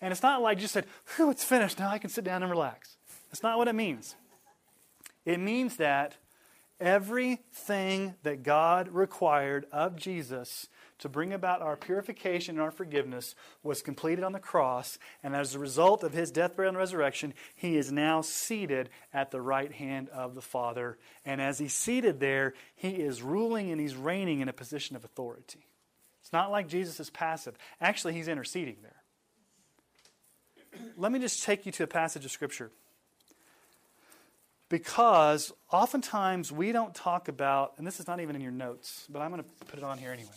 And it's not like just said, whew, it's finished. Now I can sit down and relax. That's not what it means. It means that everything that God required of Jesus to bring about our purification and our forgiveness was completed on the cross. And as a result of his death, burial, and resurrection, he is now seated at the right hand of the Father. And as he's seated there, he is ruling and he's reigning in a position of authority. It's not like Jesus is passive. Actually, he's interceding there. Let me just take you to a passage of Scripture. Because oftentimes we don't talk about, and this is not even in your notes, but I'm going to put it on here anyway.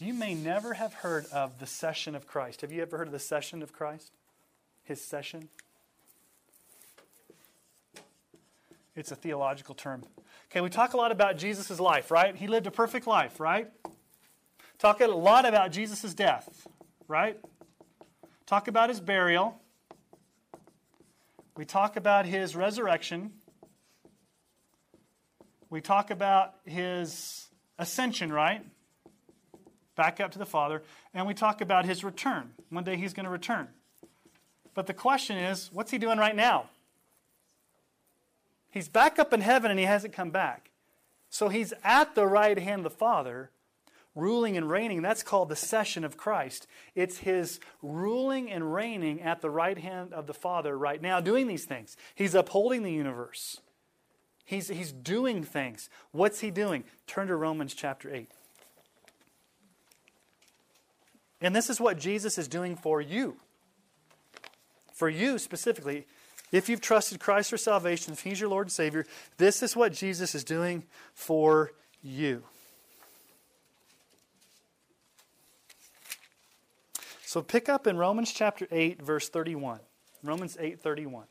You may never have heard of the session of Christ. Have you ever heard of the session of Christ? His session? It's a theological term. Okay, we talk a lot about Jesus' life, right? He lived a perfect life, right? Talk a lot about Jesus' death, right? Talk about his burial. We talk about his resurrection. We talk about his ascension, right? Back up to the Father. And we talk about his return. One day he's going to return. But the question is, what's he doing right now? He's back up in heaven and he hasn't come back. So he's at the right hand of the Father, ruling and reigning. That's called the session of Christ. It's his ruling and reigning at the right hand of the Father right now, doing these things. He's upholding the universe, he's, he's doing things. What's he doing? Turn to Romans chapter 8. And this is what Jesus is doing for you. For you specifically, if you've trusted Christ for salvation, if He's your Lord and Savior, this is what Jesus is doing for you. So pick up in Romans chapter 8, verse 31. Romans 8, 31.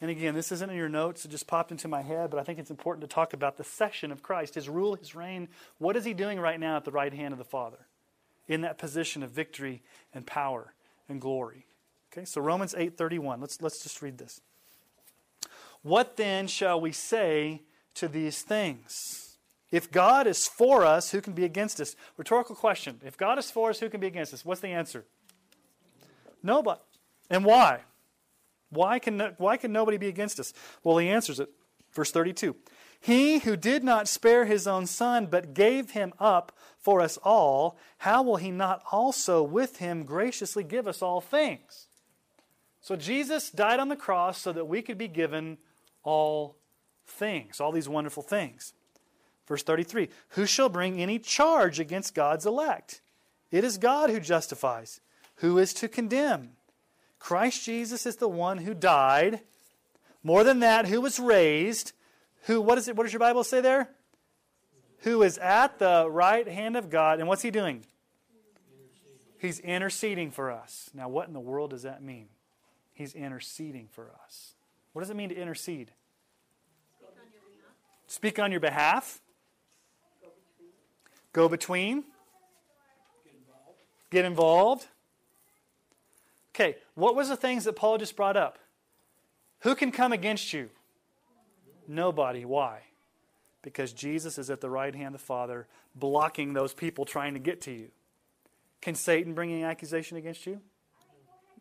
And again, this isn't in your notes, it just popped into my head, but I think it's important to talk about the session of Christ, his rule, his reign. What is he doing right now at the right hand of the Father? In that position of victory and power and glory. Okay, so Romans 8:31. Let's let's just read this. What then shall we say to these things? If God is for us, who can be against us? Rhetorical question. If God is for us, who can be against us? What's the answer? Nobody. And why? Why can, why can nobody be against us? Well, he answers it. Verse 32. He who did not spare his own son, but gave him up for us all, how will he not also with him graciously give us all things? So Jesus died on the cross so that we could be given all things, all these wonderful things. Verse 33 Who shall bring any charge against God's elect? It is God who justifies. Who is to condemn? Christ Jesus is the one who died. More than that, who was raised. Who, what, is it, what does your Bible say there? Who is at the right hand of God. And what's he doing? He's interceding for us. Now, what in the world does that mean? He's interceding for us. What does it mean to intercede? Speak on your behalf. Go between. Get involved. Okay, what was the things that Paul just brought up? Who can come against you? Nobody. Why? Because Jesus is at the right hand of the Father, blocking those people trying to get to you. Can Satan bring any accusation against you?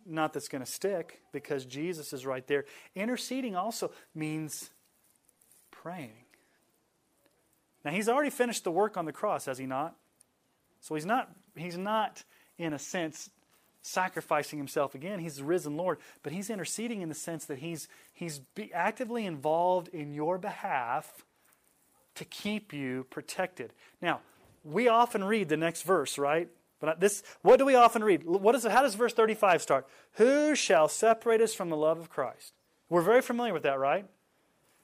Not that's going to stick, because Jesus is right there. Interceding also means praying. Now he's already finished the work on the cross, has he not? So he's not he's not in a sense sacrificing himself again. He's the risen Lord, but he's interceding in the sense that he's he's actively involved in your behalf to keep you protected. Now, we often read the next verse, right? But this, what do we often read? What is, how does verse 35 start? Who shall separate us from the love of Christ? We're very familiar with that, right?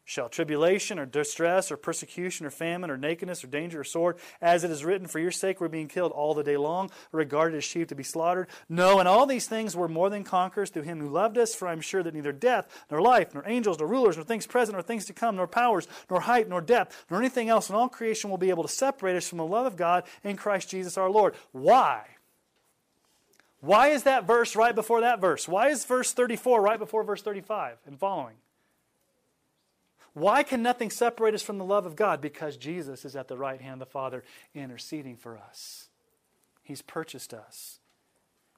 Shall tribulation or distress or persecution or famine or nakedness or danger or sword, as it is written, for your sake we're being killed all the day long, regarded as sheep to be slaughtered? No, in all these things we're more than conquerors through him who loved us, for I'm sure that neither death, nor life, nor angels, nor rulers, nor things present, nor things to come, nor powers, nor height, nor depth, nor anything else in all creation will be able to separate us from the love of God in Christ Jesus our Lord. Why? Why is that verse right before that verse? Why is verse 34 right before verse 35 and following? Why can nothing separate us from the love of God? Because Jesus is at the right hand of the Father interceding for us. He's purchased us.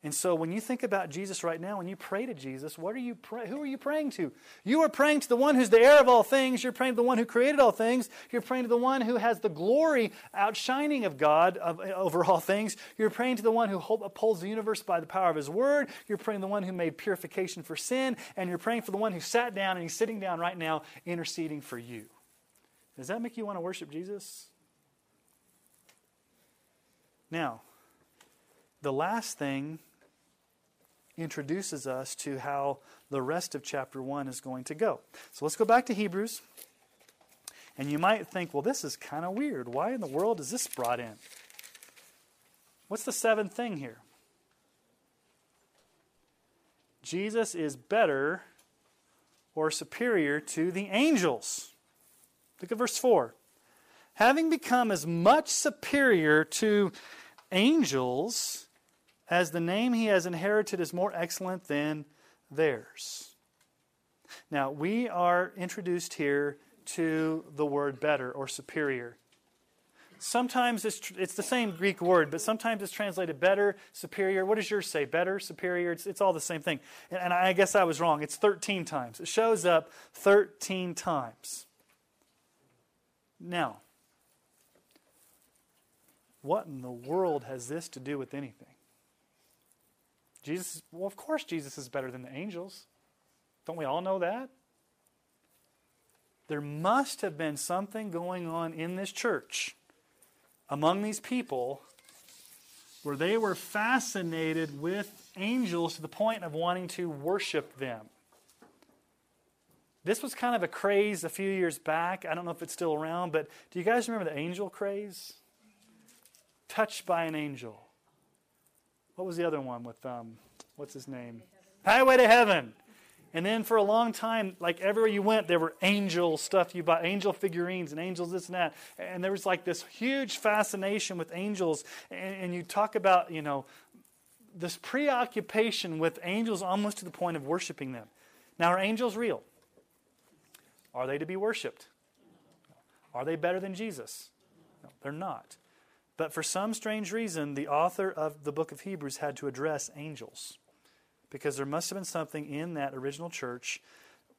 And so when you think about Jesus right now, when you pray to Jesus, what are you pray- who are you praying to? You are praying to the one who's the heir of all things. You're praying to the one who created all things. You're praying to the one who has the glory outshining of God of, over all things. You're praying to the one who upholds the universe by the power of his word. You're praying to the one who made purification for sin. And you're praying for the one who sat down and he's sitting down right now interceding for you. Does that make you want to worship Jesus? Now, the last thing introduces us to how the rest of chapter 1 is going to go. So let's go back to Hebrews. And you might think, well, this is kind of weird. Why in the world is this brought in? What's the seventh thing here? Jesus is better or superior to the angels. Look at verse 4. Having become as much superior to angels as the name he has inherited is more excellent than theirs. Now, we are introduced here to the word better or superior. Sometimes it's, tr- it's the same Greek word, but sometimes it's translated better, superior. What does yours say? Better, superior? It's, it's all the same thing. And, and I guess I was wrong. It's 13 times. It shows up 13 times. Now, what in the world has this to do with anything? Jesus, well, of course, Jesus is better than the angels. Don't we all know that? There must have been something going on in this church among these people where they were fascinated with angels to the point of wanting to worship them. This was kind of a craze a few years back. I don't know if it's still around, but do you guys remember the angel craze? Touched by an angel. What was the other one with um, what's his name? Highway to Heaven. And then for a long time, like everywhere you went, there were angel stuff. You bought angel figurines and angels, this and that. And there was like this huge fascination with angels. And, and you talk about, you know, this preoccupation with angels almost to the point of worshiping them. Now, are angels real? Are they to be worshiped? Are they better than Jesus? No, they're not. But for some strange reason, the author of the book of Hebrews had to address angels because there must have been something in that original church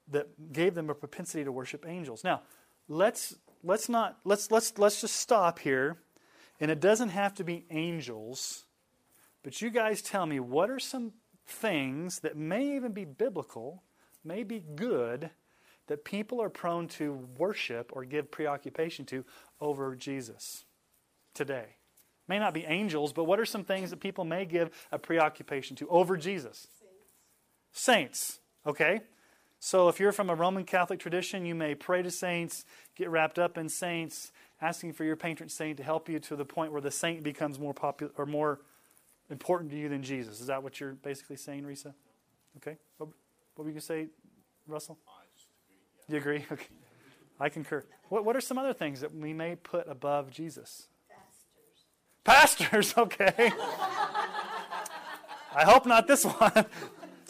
that gave them a propensity to worship angels. Now, let's let's not let's let's let's just stop here. And it doesn't have to be angels, but you guys tell me what are some things that may even be biblical, may be good that people are prone to worship or give preoccupation to over Jesus today. May not be angels, but what are some things that people may give a preoccupation to over Jesus? Saints, okay? So if you're from a Roman Catholic tradition, you may pray to saints, get wrapped up in saints, asking for your patron saint to help you to the point where the saint becomes more popular or more important to you than Jesus. Is that what you're basically saying, Risa? Okay. What, what were you going to say, Russell? You agree? Okay. I concur. What, what are some other things that we may put above Jesus? Pastors. Okay. I hope not this one.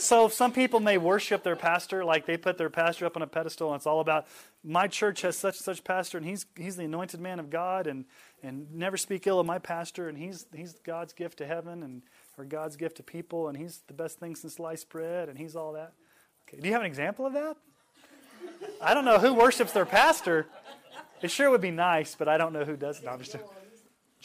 So some people may worship their pastor, like they put their pastor up on a pedestal, and it's all about my church has such such pastor, and he's he's the anointed man of God, and and never speak ill of my pastor, and he's he's God's gift to heaven, and or God's gift to people, and he's the best thing since sliced bread, and he's all that. Okay, do you have an example of that? I don't know who worships their pastor. It sure would be nice, but I don't know who does. No, Joel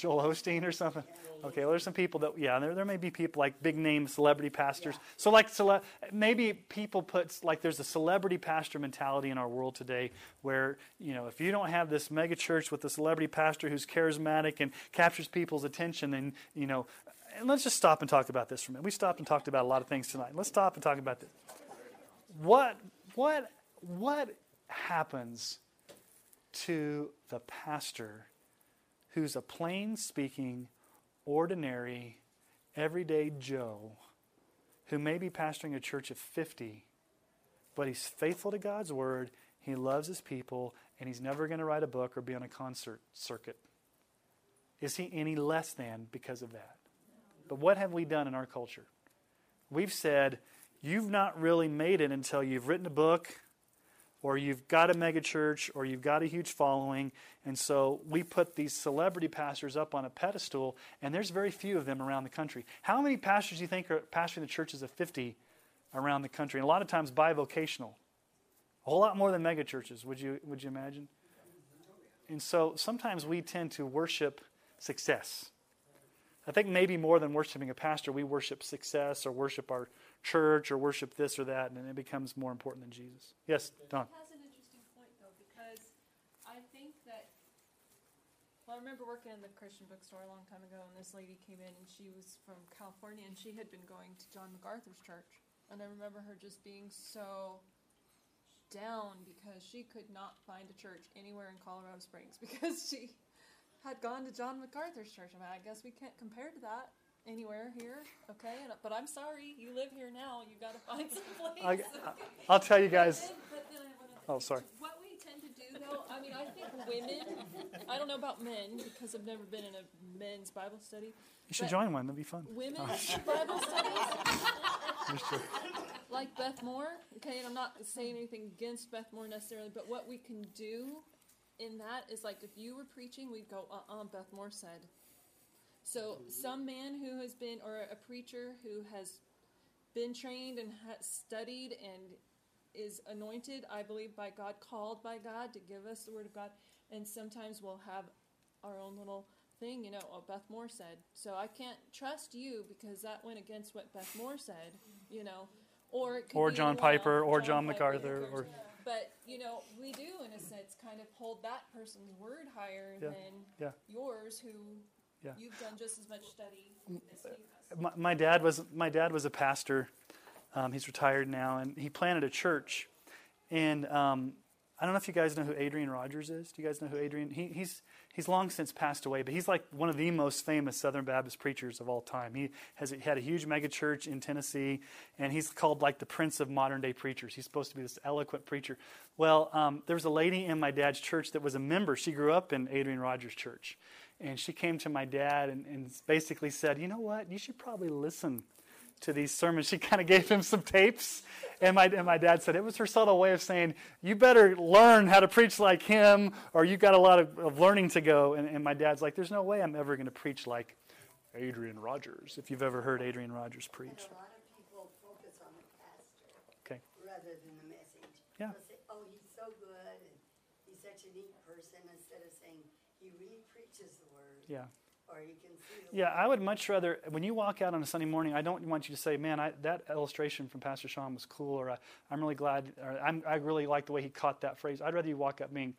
Osteen or something. Okay, well, there's some people that, yeah, there, there may be people like big name celebrity pastors. Yeah. So, like, cele- maybe people put, like, there's a celebrity pastor mentality in our world today where, you know, if you don't have this mega church with a celebrity pastor who's charismatic and captures people's attention, then, you know, and let's just stop and talk about this for a minute. We stopped and talked about a lot of things tonight. Let's stop and talk about this. What, what, what happens to the pastor who's a plain speaking, ordinary, everyday Joe who may be pastoring a church of 50, but he's faithful to God's word, he loves his people, and he's never going to write a book or be on a concert circuit. Is he any less than because of that? But what have we done in our culture? We've said, you've not really made it until you've written a book or you've got a megachurch, or you've got a huge following. And so we put these celebrity pastors up on a pedestal, and there's very few of them around the country. How many pastors do you think are pastoring the churches of 50 around the country? And a lot of times bivocational. A whole lot more than megachurches, would you, would you imagine? And so sometimes we tend to worship success. I think maybe more than worshiping a pastor, we worship success or worship our church or worship this or that, and it becomes more important than Jesus. Yes, Don. That's an interesting point, though, because I think that. Well, I remember working in the Christian bookstore a long time ago, and this lady came in, and she was from California, and she had been going to John MacArthur's church. And I remember her just being so down because she could not find a church anywhere in Colorado Springs because she had gone to John MacArthur's church. I mean, I guess we can't compare to that anywhere here, okay? And, but I'm sorry, you live here now. You got to find some place. I, will tell you guys. Then, oh, sorry. What we tend to do, though, I mean, I think women. I don't know about men because I've never been in a men's Bible study. You should join one. That'd be fun. Women's oh. Bible studies. like Beth Moore, okay, and I'm not saying anything against Beth Moore necessarily, but what we can do in that is like if you were preaching, we'd go, uh uh-uh, uh Beth Moore said. So, some man who has been, or a preacher who has been trained and studied and is anointed, I believe, by God, called by God to give us the Word of God. And sometimes we'll have our own little thing, you know, what Beth Moore said. So I can't trust you because that went against what Beth Moore said, you know. Or Or John Piper, or John Piper, MacArthur, or- But you know, we do in a sense kind of hold that person's word higher Yeah, than yeah. yours, who Yeah. you've done just as much study as he has. my, my dad was my dad was a pastor. Um, he's retired now, and he planted a church. And um, I don't know if you guys know who Adrian Rogers is. Do you guys know who Adrian? He, he's he's long since passed away, but he's like one of the most famous Southern Baptist preachers of all time. He has had a huge mega church in Tennessee, and he's called like the prince of modern day preachers. He's supposed to be this eloquent preacher. Well, um, there was a lady in my dad's church that was a member. She grew up in Adrian Rogers' church, and she came to my dad and, and basically said, "You know what? You should probably listen." to these sermons. She kind of gave him some tapes. And my, and my dad said it was her subtle way of saying, You better learn how to preach like him, or you've got a lot of, of learning to go. And, and my dad's like, There's no way I'm ever going to preach like Adrian Rogers, if you've ever heard Adrian Rogers preach. And a lot of people focus on the pastor Okay. rather than the message. Yeah. They'll say, oh, he's so good and he's such a neat person instead of saying he really preaches the word. Yeah. Or you can see Yeah, I would much rather, when you walk out on a Sunday morning, I don't want you to say, man, I, that illustration from Pastor Sean was cool, or I, I'm really glad, or I'm, I really like the way he caught that phrase. I'd rather you walk up being,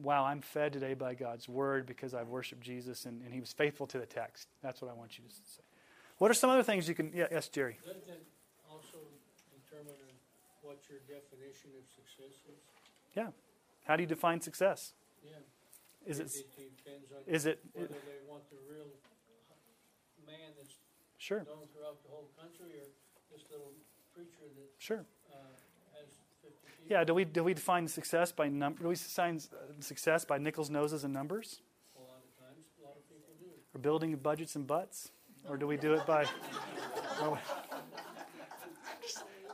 wow, I'm fed today by God's word because I've worshiped Jesus and, and he was faithful to the text. That's what I want you to say. What are some other things you can, yeah, yes, Jerry? Doesn't it also determine what your definition of success is? Yeah. How do you define success? Yeah. Is it, It depends on is it, whether they want the real man that's sure, known throughout the whole country or this little preacher that sure. uh, has 50 people. Yeah, do we, do we define success by number, do we define uh, success by nickels, noses, and numbers? A lot of times, a lot of people do. Or building budgets and butts? Or do we do it by. or-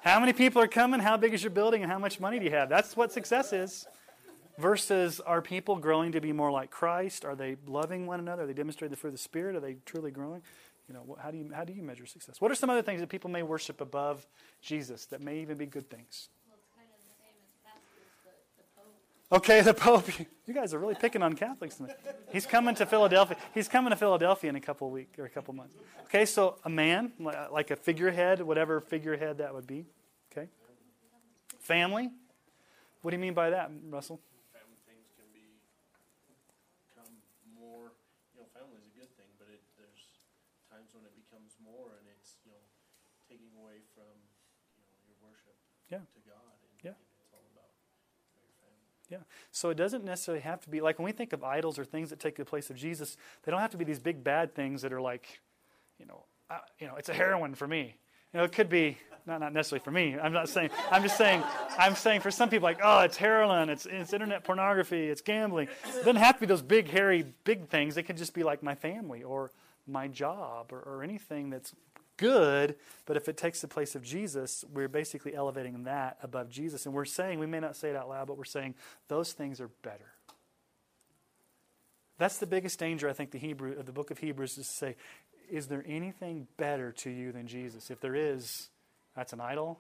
how many people are coming? How big is your building? And how much money do you have? That's what success is. Versus, are people growing to be more like Christ? Are they loving one another? Are they demonstrating the fruit of the Spirit? Are they truly growing? You know, how do you, how do you measure success? What are some other things that people may worship above Jesus that may even be good things? Well, kind of the same as the Okay, the Pope. You guys are really picking on Catholics. He's coming to Philadelphia. He's coming to Philadelphia in a couple weeks or a couple months. Okay, so a man, like a figurehead, whatever figurehead that would be. Okay. Family. What do you mean by that, Russell? family things can be become more you know family is a good thing but it there's times when it becomes more and it's you know taking away from you know your worship Yeah. to god and, Yeah. and it's all about family So it doesn't necessarily have to be like when we think of idols or things that take the place of Jesus. They don't have to be these big bad things that are like, you know, uh, you know, it's a heroin for me. You know, it could be not not necessarily for me. I'm not saying. I'm just saying. I'm saying for some people, like, oh, it's heroin, it's it's internet pornography, it's gambling. It doesn't have to be those big, hairy, big things. It could just be like my family or my job or, or anything that's good. But if it takes the place of Jesus, we're basically elevating that above Jesus, and we're saying we may not say it out loud, but we're saying those things are better. That's the biggest danger, I think, the Hebrew of the book of Hebrews is to say, is there anything better to you than Jesus? If there is, that's an idol,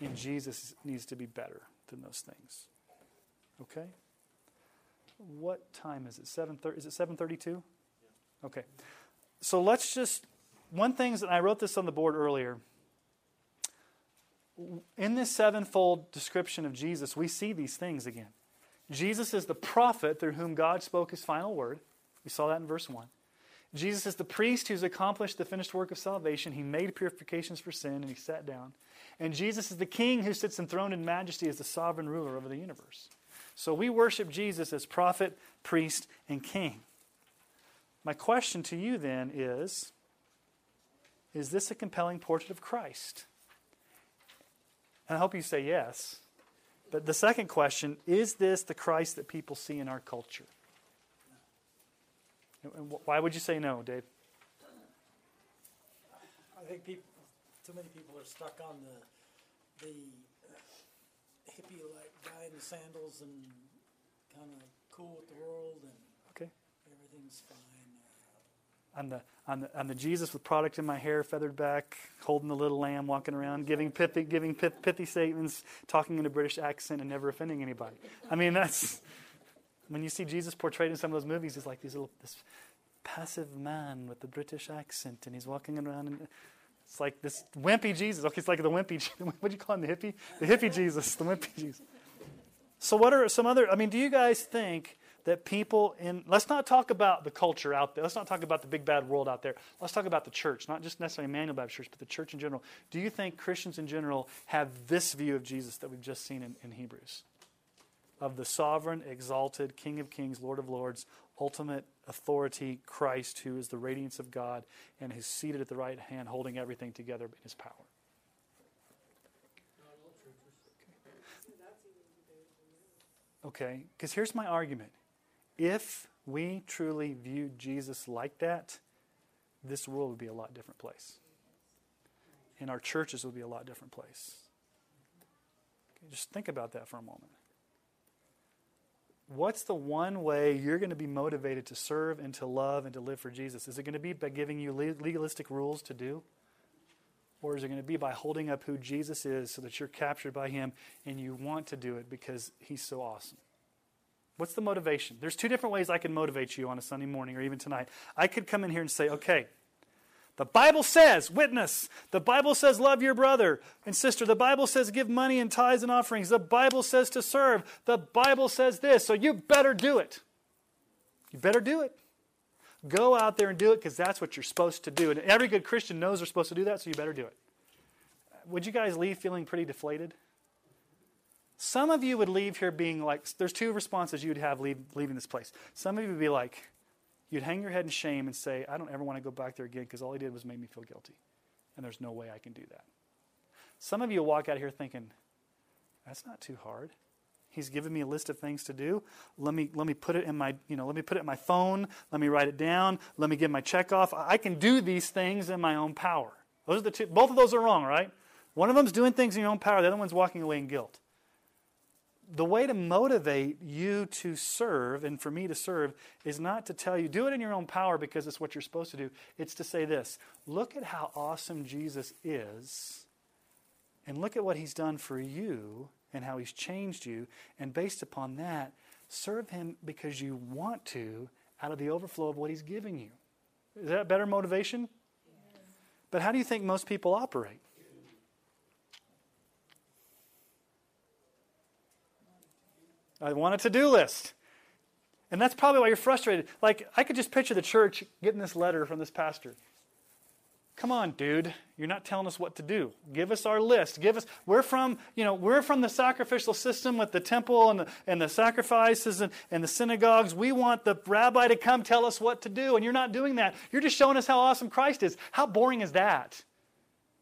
and Jesus needs to be better than those things. Okay? What time is it? Seven thirty? Is it seven thirty-two? Okay. So let's just one thing that I wrote this on the board earlier. In this sevenfold description of Jesus, we see these things again. Jesus is the prophet through whom God spoke his final word. We saw that in verse 1. Jesus is the priest who's accomplished the finished work of salvation. He made purifications for sin and he sat down. And Jesus is the king who sits enthroned in majesty as the sovereign ruler over the universe. So we worship Jesus as prophet, priest, and king. My question to you then is Is this a compelling portrait of Christ? And I hope you say yes. But the second question is this the Christ that people see in our culture? And Why would you say no, Dave? I think people, too many people are stuck on the the hippie like guy in the sandals and kind of cool with the world and Okay. everything's fine. I'm the, I'm the, I'm the Jesus with product in my hair, feathered back, holding the little lamb, walking around, giving pithy, giving pithy statements, talking in a British accent, and never offending anybody. I mean, that's when you see Jesus portrayed in some of those movies, he's like these little, this passive man with the British accent, and he's walking around and it's like this wimpy Jesus. Okay, it's like the wimpy. What do you call him? The hippie? The hippie Jesus. The wimpy Jesus. So, what are some other? I mean, do you guys think that people in? Let's not talk about the culture out there. Let's not talk about the big bad world out there. Let's talk about the church, not just necessarily Emmanuel Baptist Church, but the church in general. Do you think Christians in general have this view of Jesus that we've just seen in, in Hebrews? Of the sovereign, exalted King of Kings, Lord of Lords, ultimate authority, Christ, who is the radiance of God and who's seated at the right hand, holding everything together in his power. Okay, because here's my argument. If we truly viewed Jesus like that, this world would be a lot different place. And our churches would be a lot different place. Okay, just think about that for a moment. What's the one way you're going to be motivated to serve and to love and to live for Jesus? Is it going to be by giving you legalistic rules to do? Or is it going to be by holding up who Jesus is so that you're captured by him and you want to do it because he's so awesome? What's the motivation? There's two different ways I can motivate you on a Sunday morning or even tonight. I could come in here and say, okay, the Bible says, witness. The Bible says, love your brother and sister. The Bible says, give money and tithes and offerings. The Bible says to serve. The Bible says this. So you better do it. You better do it. Go out there and do it because that's what you're supposed to do. And every good Christian knows they're supposed to do that, so you better do it. Would you guys leave feeling pretty deflated? Some of you would leave here being like, there's two responses you'd have leave, leaving this place. Some of you would be like, you'd hang your head in shame and say, I don't ever want to go back there again because all he did was make me feel guilty. And there's no way I can do that. Some of you walk out here thinking, that's not too hard. He's given me a list of things to do. Let me, let me put it in my, you know, let me put it in my phone. Let me write it down. Let me get my check off. I can do these things in my own power. Those are the two, both of those are wrong, right? One of them's doing things in your own power. The other one's walking away in guilt. The way to motivate you to serve and for me to serve is not to tell you, do it in your own power because it's what you're supposed to do. It's to say this look at how awesome Jesus is, and look at what he's done for you and how he's changed you. And based upon that, serve him because you want to out of the overflow of what he's giving you. Is that better motivation? But how do you think most people operate? I want a to do list. And that's probably why you're frustrated. Like, I could just picture the church getting this letter from this pastor. Come on, dude. You're not telling us what to do. Give us our list. Give us we're from, you know, we're from the sacrificial system with the temple and the, and the sacrifices and, and the synagogues. We want the rabbi to come tell us what to do, and you're not doing that. You're just showing us how awesome Christ is. How boring is that?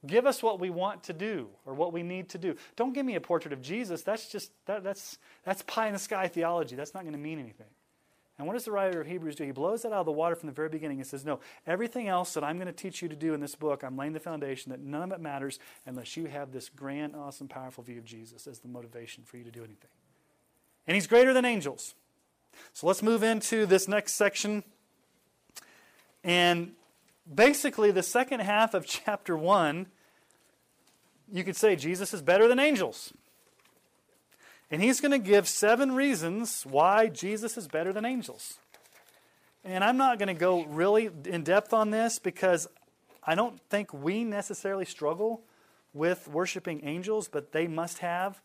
Give us what we want to do or what we need to do. Don't give me a portrait of Jesus. That's just that, that's that's pie in the sky theology. That's not going to mean anything. And what does the writer of Hebrews do? He blows that out of the water from the very beginning and says, No, everything else that I'm going to teach you to do in this book, I'm laying the foundation that none of it matters unless you have this grand, awesome, powerful view of Jesus as the motivation for you to do anything. And he's greater than angels. So let's move into this next section. And basically, the second half of chapter 1, you could say Jesus is better than angels. And he's going to give seven reasons why Jesus is better than angels. And I'm not going to go really in depth on this because I don't think we necessarily struggle with worshiping angels, but they must have.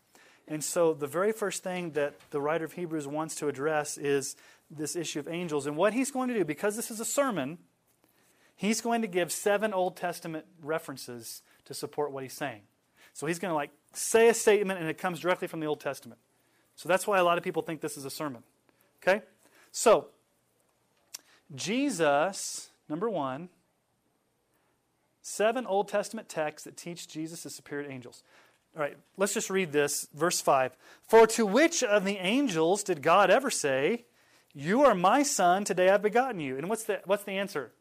And so the very first thing that the writer of Hebrews wants to address is this issue of angels. And what he's going to do, because this is a sermon, he's going to give seven Old Testament references to support what he's saying. So he's going to like say a statement and it comes directly from the Old Testament. So that's why a lot of people think this is a sermon. Okay? So, Jesus, number one, seven Old Testament texts that teach Jesus is superior to angels. All right, let's just read this. Verse 5. For to which of the angels did God ever say, You are my son, today I've begotten you? And what's the, what's the answer?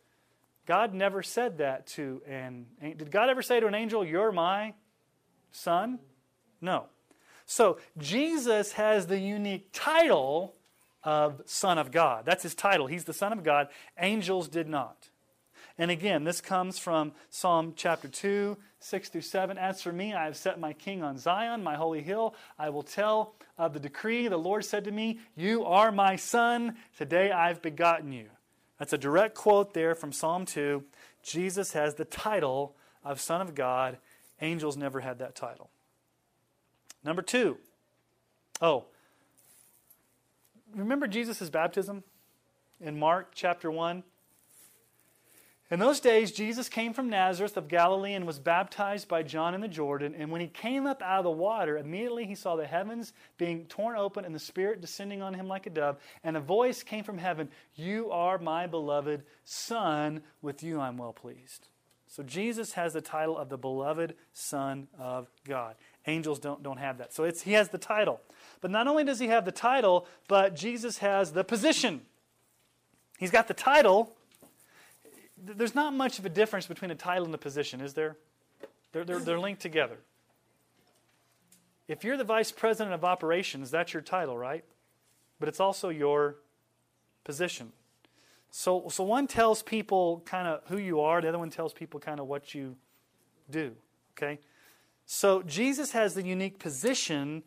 God never said that to an Did God ever say to an angel, You're my son? No. So Jesus has the unique title of Son of God. That's his title. He's the Son of God. Angels did not. And again, this comes from Psalm chapter 2, 6 through 7. As for me, I have set my king on Zion, my holy hill. I will tell of the decree. The Lord said to me, You are my son. Today I've begotten you. That's a direct quote there from Psalm 2. Jesus has the title of Son of God. Angels never had that title. Number two. Oh, remember Jesus' baptism in Mark chapter 1? In those days, Jesus came from Nazareth of Galilee and was baptized by John in the Jordan. And when he came up out of the water, immediately he saw the heavens being torn open and the Spirit descending on him like a dove. And a voice came from heaven You are my beloved Son, with you I'm well pleased. So Jesus has the title of the beloved Son of God. Angels don't, don't have that. So it's, he has the title. But not only does he have the title, but Jesus has the position. He's got the title there's not much of a difference between a title and a position, is there? They're, they're, they're linked together. If you're the vice president of operations, that's your title, right? But it's also your position. So, so one tells people kind of who you are, the other one tells people kind of what you do. Okay? So Jesus has the unique position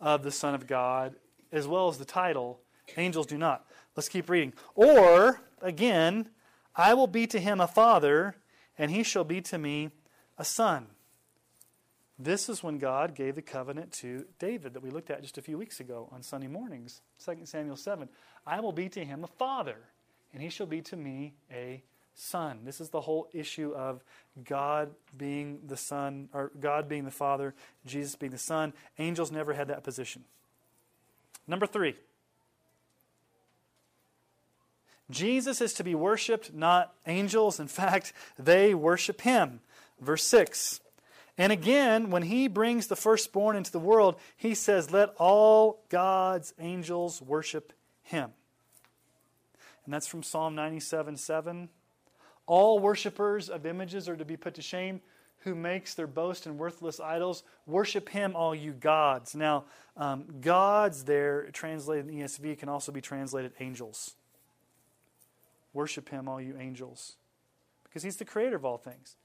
of the Son of God as well as the title. Angels do not. Let's keep reading. Or, again, I will be to him a father, and he shall be to me a son. This is when God gave the covenant to David that we looked at just a few weeks ago on Sunday mornings, 2 Samuel 7. I will be to him a father, and he shall be to me a son. This is the whole issue of God being the son, or God being the father, Jesus being the son. Angels never had that position. Number three. Jesus is to be worshiped, not angels. In fact, they worship him. Verse 6. And again, when he brings the firstborn into the world, he says, Let all God's angels worship him. And that's from Psalm 97 7. All worshippers of images are to be put to shame. Who makes their boast in worthless idols? Worship him, all you gods. Now, um, gods there, translated in ESV, can also be translated angels. Worship him, all you angels, because he's the creator of all things.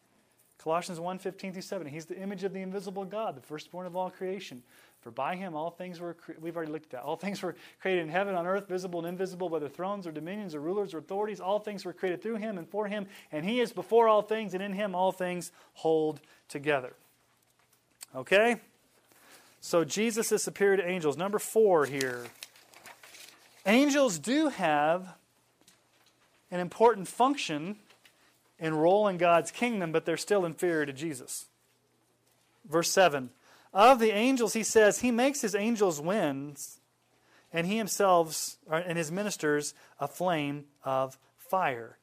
Colossians 1 15 through 7. He's the image of the invisible God, the firstborn of all creation. For by him all things were, cre- we've already looked at that. All things were created in heaven, on earth, visible and invisible, whether thrones or dominions or rulers or authorities. All things were created through him and for him. And he is before all things, and in him all things hold together. Okay? So Jesus is superior to angels. Number four here. Angels do have an important function and role in God's kingdom, but they're still inferior to Jesus. Verse 7 Of the angels, he says, He makes his angels winds, and he himself and his ministers a flame of fire.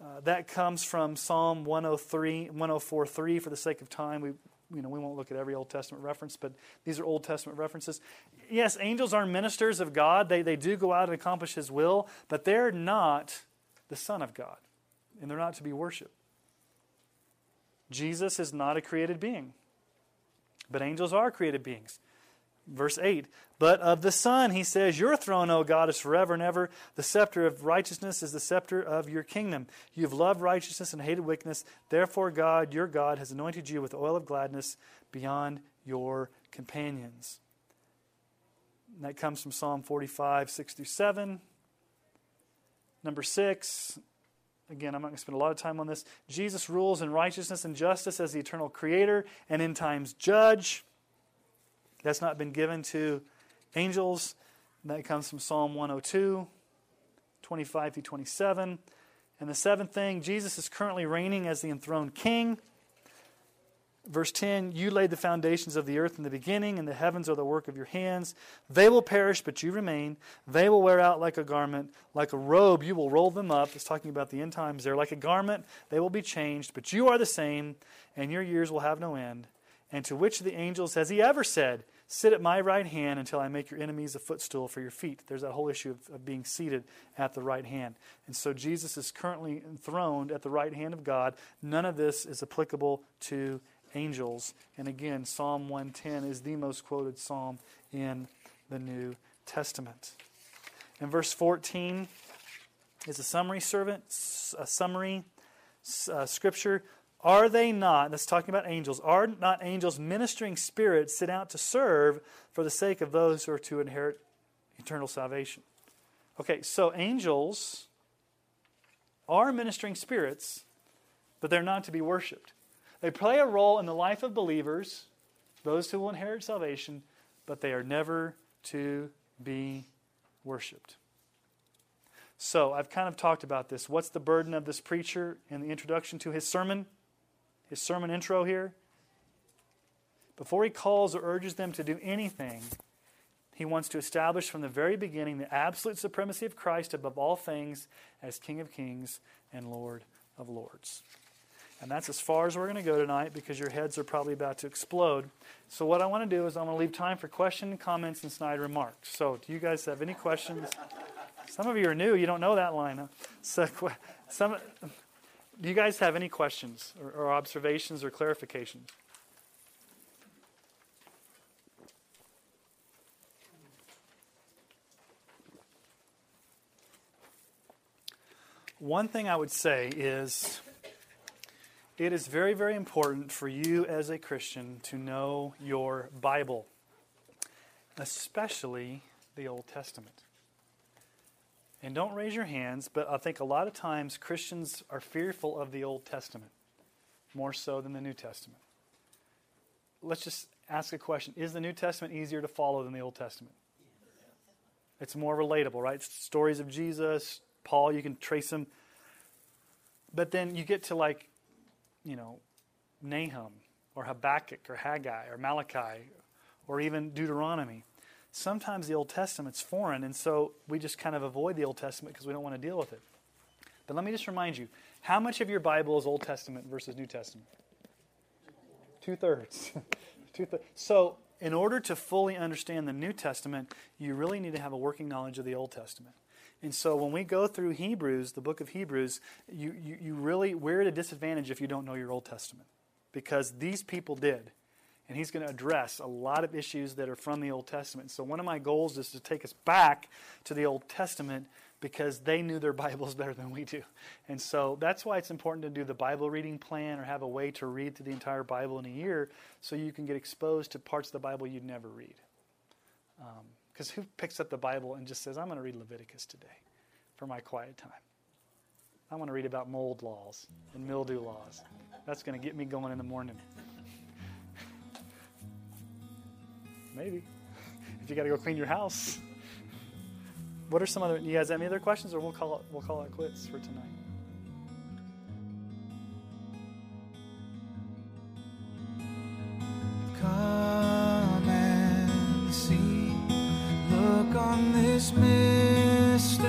Uh, that comes from Psalm 103, 104 3 for the sake of time. We, you know, we won't look at every Old Testament reference, but these are Old Testament references. Yes, angels are ministers of God. They, they do go out and accomplish His will, but they're not the Son of God, and they're not to be worshiped. Jesus is not a created being, but angels are created beings. Verse 8, but of the Son, he says, Your throne, O God, is forever and ever. The scepter of righteousness is the scepter of your kingdom. You have loved righteousness and hated wickedness. Therefore, God, your God, has anointed you with oil of gladness beyond your companions. And that comes from Psalm 45, 6 through 7. Number six, again, I'm not going to spend a lot of time on this. Jesus rules in righteousness and justice as the eternal creator and in times judge. That's not been given to angels. That comes from Psalm 102, 25 through 27. And the seventh thing, Jesus is currently reigning as the enthroned king. Verse 10 You laid the foundations of the earth in the beginning, and the heavens are the work of your hands. They will perish, but you remain. They will wear out like a garment. Like a robe, you will roll them up. It's talking about the end times there. Like a garment, they will be changed, but you are the same, and your years will have no end. And to which of the angels has he ever said, Sit at my right hand until I make your enemies a footstool for your feet? There's that whole issue of, of being seated at the right hand. And so Jesus is currently enthroned at the right hand of God. None of this is applicable to angels. And again, Psalm 110 is the most quoted psalm in the New Testament. In verse 14 is a summary servant, a summary uh, scripture, are they not, that's talking about angels, are not angels ministering spirits sent out to serve for the sake of those who are to inherit eternal salvation? Okay, so angels are ministering spirits, but they're not to be worshiped. They play a role in the life of believers, those who will inherit salvation, but they are never to be worshiped. So, I've kind of talked about this. What's the burden of this preacher in the introduction to his sermon? His sermon intro here? Before he calls or urges them to do anything, he wants to establish from the very beginning the absolute supremacy of Christ above all things as King of kings and Lord of lords. And that's as far as we're going to go tonight because your heads are probably about to explode. So, what I want to do is I'm going to leave time for questions, comments, and snide remarks. So, do you guys have any questions? Some of you are new, you don't know that line. Huh? So, some, do you guys have any questions or, or observations or clarifications? One thing I would say is it is very, very important for you as a Christian to know your Bible, especially the Old Testament. And don't raise your hands, but I think a lot of times Christians are fearful of the Old Testament more so than the New Testament. Let's just ask a question Is the New Testament easier to follow than the Old Testament? It's more relatable, right? Stories of Jesus, Paul, you can trace them. But then you get to like you know, Nahum or Habakkuk or Haggai or Malachi or even Deuteronomy. Sometimes the Old Testament's foreign, and so we just kind of avoid the Old Testament because we don't want to deal with it. But let me just remind you how much of your Bible is Old Testament versus New Testament? Two thirds. Two thirds. So, in order to fully understand the New Testament, you really need to have a working knowledge of the Old Testament. And so when we go through Hebrews, the book of Hebrews, you, you, you really, we're at a disadvantage if you don't know your Old Testament. Because these people did. And he's going to address a lot of issues that are from the Old Testament. So one of my goals is to take us back to the Old Testament because they knew their Bibles better than we do. And so that's why it's important to do the Bible reading plan or have a way to read through the entire Bible in a year so you can get exposed to parts of the Bible you'd never read. Um, because who picks up the Bible and just says, I'm going to read Leviticus today for my quiet time? I want to read about mold laws and mildew laws. That's going to get me going in the morning. Maybe. If you got to go clean your house. What are some other, you guys have any other questions or we'll call it, we'll call it quits for tonight? This